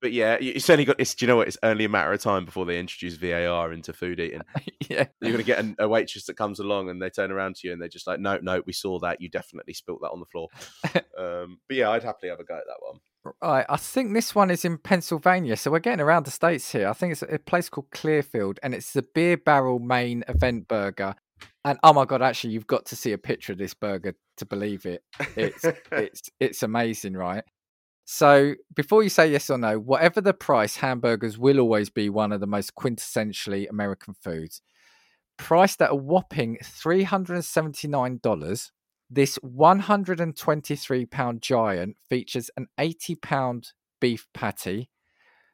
S1: But yeah, it's only got. It's, do you know what? It's only a matter of time before they introduce VAR into food eating. <laughs>
S2: yeah,
S1: You're going to get an, a waitress that comes along and they turn around to you and they're just like, "No, no, we saw that. You definitely spilt that on the floor." <laughs> um, but yeah, I'd happily have a go at that one.
S2: Right, I think this one is in Pennsylvania. So we're getting around the states here. I think it's a place called Clearfield, and it's the Beer Barrel Main Event Burger. And oh my god, actually, you've got to see a picture of this burger to believe it. It's <laughs> it's it's amazing, right? So before you say yes or no, whatever the price, hamburgers will always be one of the most quintessentially American foods. Priced at a whopping three hundred and seventy nine dollars, this 123 pound giant features an 80 pound beef patty,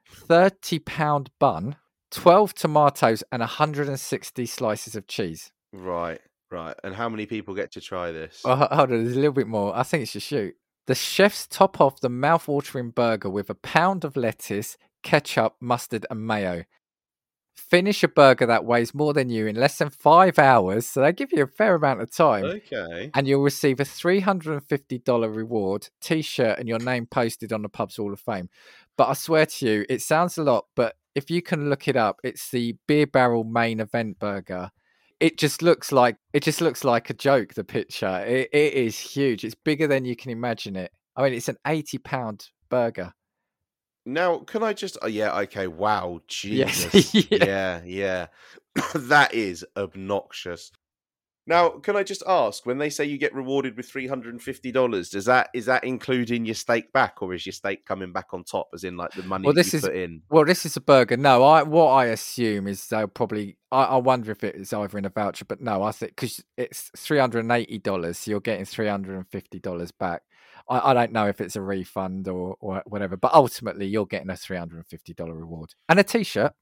S2: 30 pound bun, 12 tomatoes, and 160 slices of cheese.
S1: right, right. And how many people get to try this?
S2: Oh, hold on, there's a little bit more. I think it's a shoot. The chefs top off the mouth-watering burger with a pound of lettuce, ketchup, mustard, and mayo. finish a burger that weighs more than you in less than five hours. So they give you a fair amount of time.
S1: Okay.
S2: And you'll receive a $350 reward, t shirt, and your name posted on the pub's Hall of Fame. But I swear to you, it sounds a lot, but if you can look it up, it's the beer barrel main event burger. It just looks like it just looks like a joke. The picture, it, it is huge. It's bigger than you can imagine it. I mean, it's an eighty pound burger.
S1: Now, can I just? Oh, yeah. Okay. Wow.
S2: Yes, <laughs>
S1: Jesus.
S2: yeah.
S1: yeah. Yeah. <coughs> that is obnoxious. Now, can I just ask? When they say you get rewarded with three hundred and fifty dollars, does that is that including your stake back, or is your stake coming back on top, as in like the money
S2: Well, this
S1: you
S2: is-
S1: put in?
S2: Well, this is a burger. No, I what I assume is they'll probably. I, I wonder if it is either in a voucher, but no, I think because it's three hundred and eighty dollars, so you're getting three hundred and fifty dollars back. I, I don't know if it's a refund or or whatever, but ultimately you're getting a three hundred and fifty dollar reward and a t-shirt.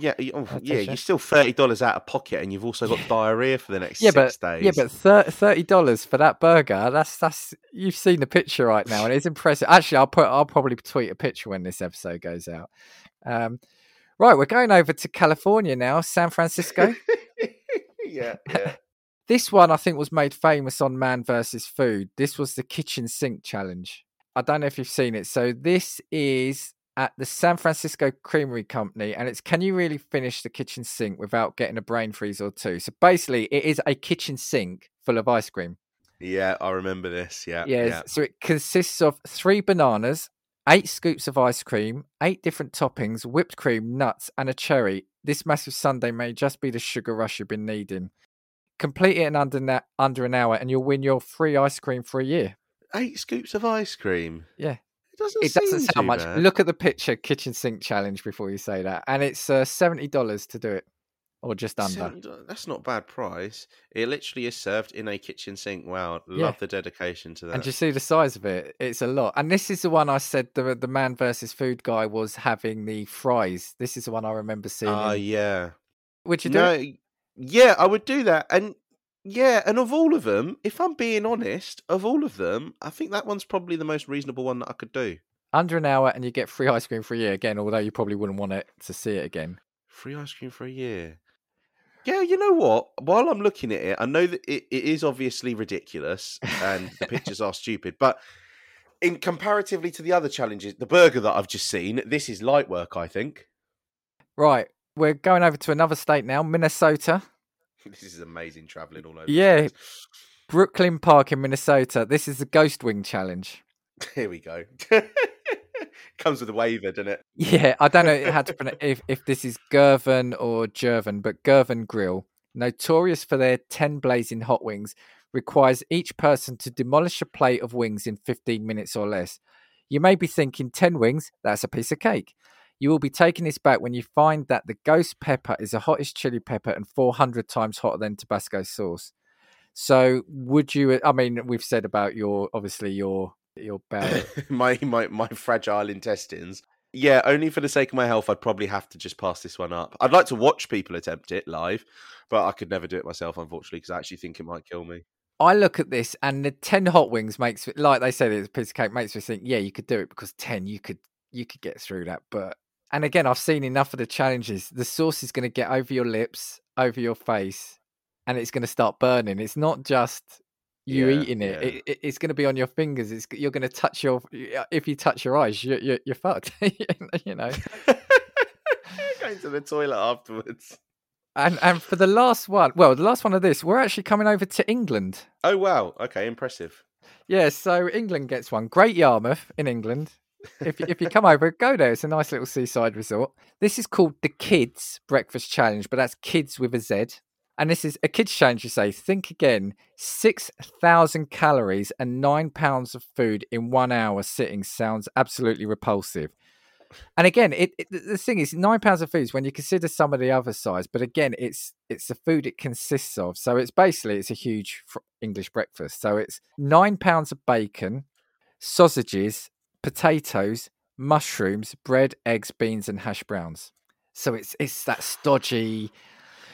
S1: Yeah. oh, yeah, you're still thirty dollars out of pocket, and you've also got diarrhea for the next
S2: Yeah,
S1: six
S2: but
S1: days.
S2: yeah, but thirty dollars for that burger. That's that's you've seen the picture right now, and it's impressive. Actually, I'll put I'll probably tweet a picture when this episode goes out. Um, right, we're going over to California now, San Francisco. <laughs>
S1: yeah. Yeah. <laughs>
S2: This one I think was made famous on Man versus Food. This was the kitchen sink challenge. I don't know if you've seen it. So this is at the San Francisco Creamery Company, and it's can you really finish the kitchen sink without getting a brain freeze or two? So basically, it is a kitchen sink full of ice cream.
S1: Yeah, I remember this. Yeah,
S2: Yes.
S1: yeah.
S2: So it consists of three bananas, eight scoops of ice cream, eight different toppings, whipped cream, nuts, and a cherry. This massive sundae may just be the sugar rush you've been needing. Complete it in under na- under an hour, and you'll win your free ice cream for a year.
S1: Eight scoops of ice cream.
S2: Yeah.
S1: It doesn't.
S2: It doesn't sound much.
S1: bad.
S2: Look at the picture, kitchen sink challenge before you say that, and it's uh, seventy dollars to do it, or just under.
S1: $70 That's not a bad price. It literally is served in a kitchen sink. Wow, love
S2: Yeah.
S1: the dedication to that.
S2: And you see the size of it; it's a lot. And this is the one I said the the man versus food guy was having the fries. This is the one I remember seeing.
S1: Ah,
S2: in-
S1: yeah.
S2: Would you do?
S1: No,
S2: it?
S1: yeah, I would do that. And yeah, and of all of them, if I'm being honest, of all of them, I think that one's probably the most reasonable one that I could do.
S2: Under an hour, and you get free ice cream for a year again. Although you probably wouldn't want it to see it again.
S1: Free ice cream for a year. Yeah, you know what? While I'm looking at it, I know that it, it is obviously ridiculous and the <laughs> pictures are stupid, but in comparatively to the other challenges, the burger that I've just seen, this is light work, I think.
S2: Right, we're going over to another state now, Minnesota. <laughs>
S1: This is amazing traveling all over.
S2: Yeah. Brooklyn Park in Minnesota. This is the Ghost Wing Challenge. <laughs>
S1: Here we go. <laughs> Comes with a waiver, doesn't it?
S2: Yeah, I don't know how to pronounce if if this is Gervin or Gervin, but Gervin Grill, notorious for their ten blazing hot wings, requires each person to demolish a plate of wings in fifteen minutes or less. You may be thinking ten wings, that's a piece of cake. You will be taking this back when you find that the ghost pepper is the hottest chili pepper and 400 times hotter than Tabasco sauce. So, would you? I mean, we've said about your obviously your your bad <laughs>
S1: my, my my fragile intestines. Yeah, only for the sake of my health, I'd probably have to just pass this one up. I'd like to watch people attempt it live, but I could never do it myself, unfortunately, because I actually think it might kill me.
S2: I look at this and the ten hot wings makes me like they said it's a piece of cake makes me think yeah you could do it because ten you could you could get through that but and again I've seen enough of the challenges the sauce is going to get over your lips over your face and it's going to start burning it's not just you
S1: Yeah,
S2: eating it.
S1: yeah.
S2: It, it it's going to be on your fingers it's you're going to touch your if you touch your eyes you're you're, you're fucked <laughs> you know <laughs>
S1: Going to the toilet afterwards.
S2: and and for the last one well the last one of this we're actually coming over to England
S1: Oh wow! Okay, impressive.
S2: Yeah, so England gets one. Great Yarmouth in England. If if you come over, go there. It's a nice little seaside resort. This is called the Kids Breakfast Challenge, but that's kids with a Z. And this is a kids challenge. You say, think again: six thousand calories and nine pounds of food in one hour sitting sounds absolutely repulsive. And again, it, it the thing is, nine pounds of food is when you consider some of the other size. But again, it's it's the food it consists of. So it's basically it's a huge English breakfast. So it's nine pounds of bacon, sausages, potatoes, mushrooms, bread, eggs, beans, and hash browns. So it's it's that stodgy,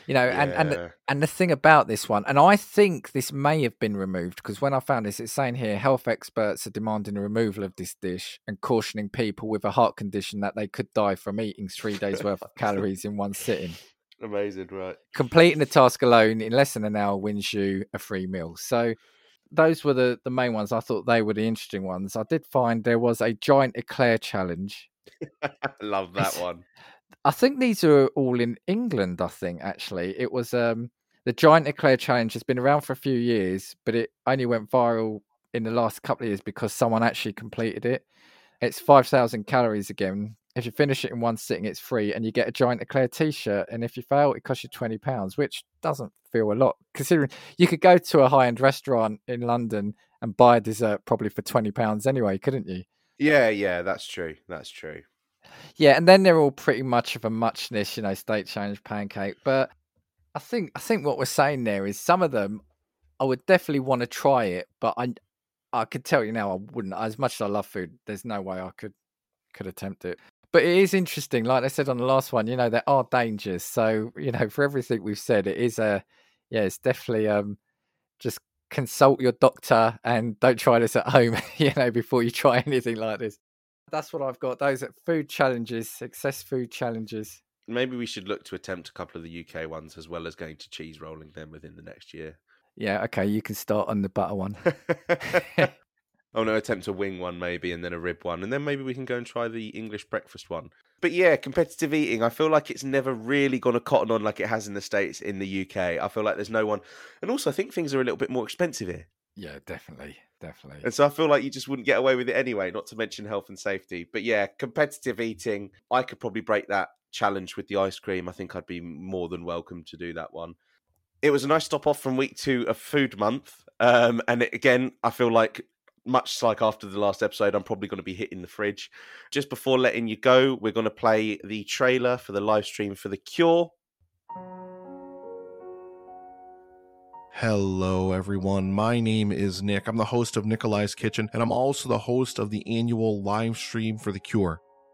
S2: You know, and and the, and the thing about this one, and I think this may have been removed because when I found this, it's saying here health experts are demanding the removal of this dish and cautioning people with a heart condition that they could die from eating three days worth of calories in one sitting. <laughs>
S1: Amazing, right?
S2: Completing the task alone in less than an hour wins you a free meal. So those were the, the main ones. I thought they were the interesting ones. I did find there was a giant eclair challenge. <laughs>
S1: Love that one.
S2: I think these are all in England. I think actually it was um the giant eclair challenge has been around for a few years, but it only went viral in the last couple of years because someone actually completed it. It's five thousand calories again. If you finish it in one sitting, it's free, and you get a giant eclair T-shirt. And if you fail, it costs you twenty pounds, which doesn't feel a lot considering you could go to a high-end restaurant in London and buy a dessert probably for twenty pounds anyway, couldn't you?
S1: Yeah, yeah, that's true. That's true.
S2: Yeah, and then they're all pretty much of a muchness, you know, state change pancake. But I think I think what we're saying there is some of them I would definitely want to try it, but I I could tell you now I wouldn't. As much as I love food, there's no way I could could attempt it. But it is interesting, like I said on the last one, you know, there are dangers. So, you know, for everything we've said, it is a yeah, it's definitely um just consult your doctor and don't try this at home, <laughs> you know, before you try <laughs> anything like this. That's what I've got. Those are food challenges, success food challenges.
S1: Maybe we should look to attempt a couple of the UK ones as well as going to cheese rolling them within the next year.
S2: Yeah, okay, you can start on the butter one. <laughs>
S1: oh no, attempt a wing one maybe, and then a rib one, and then maybe we can go and try the English breakfast one. But yeah, competitive eating, I feel like it's never really gone a cotton on like it has in the States, in the UK. I feel like there's no one, and also I think things are a little bit more expensive here.
S2: Yeah, definitely, definitely.
S1: And so I feel like you just wouldn't get away with it anyway, not to mention health and safety. But yeah, competitive eating, I could probably break that challenge with the ice cream. I think I'd be more than welcome to do that one. It was a nice stop off from week two of Food Month. Um, and it, again, I feel like much like after the last episode, I'm probably going to be hitting the fridge. Just before letting you go, we're going to play the trailer for the live stream for The Cure.
S4: Hello, everyone. My name is Nick. I'm the host of Nikolai's Kitchen, and I'm also the host of the annual live stream for The Cure.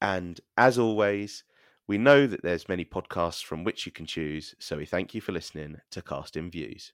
S1: And as always, we know that there's many podcasts from which you can choose, so we thank you for listening to Casting Views.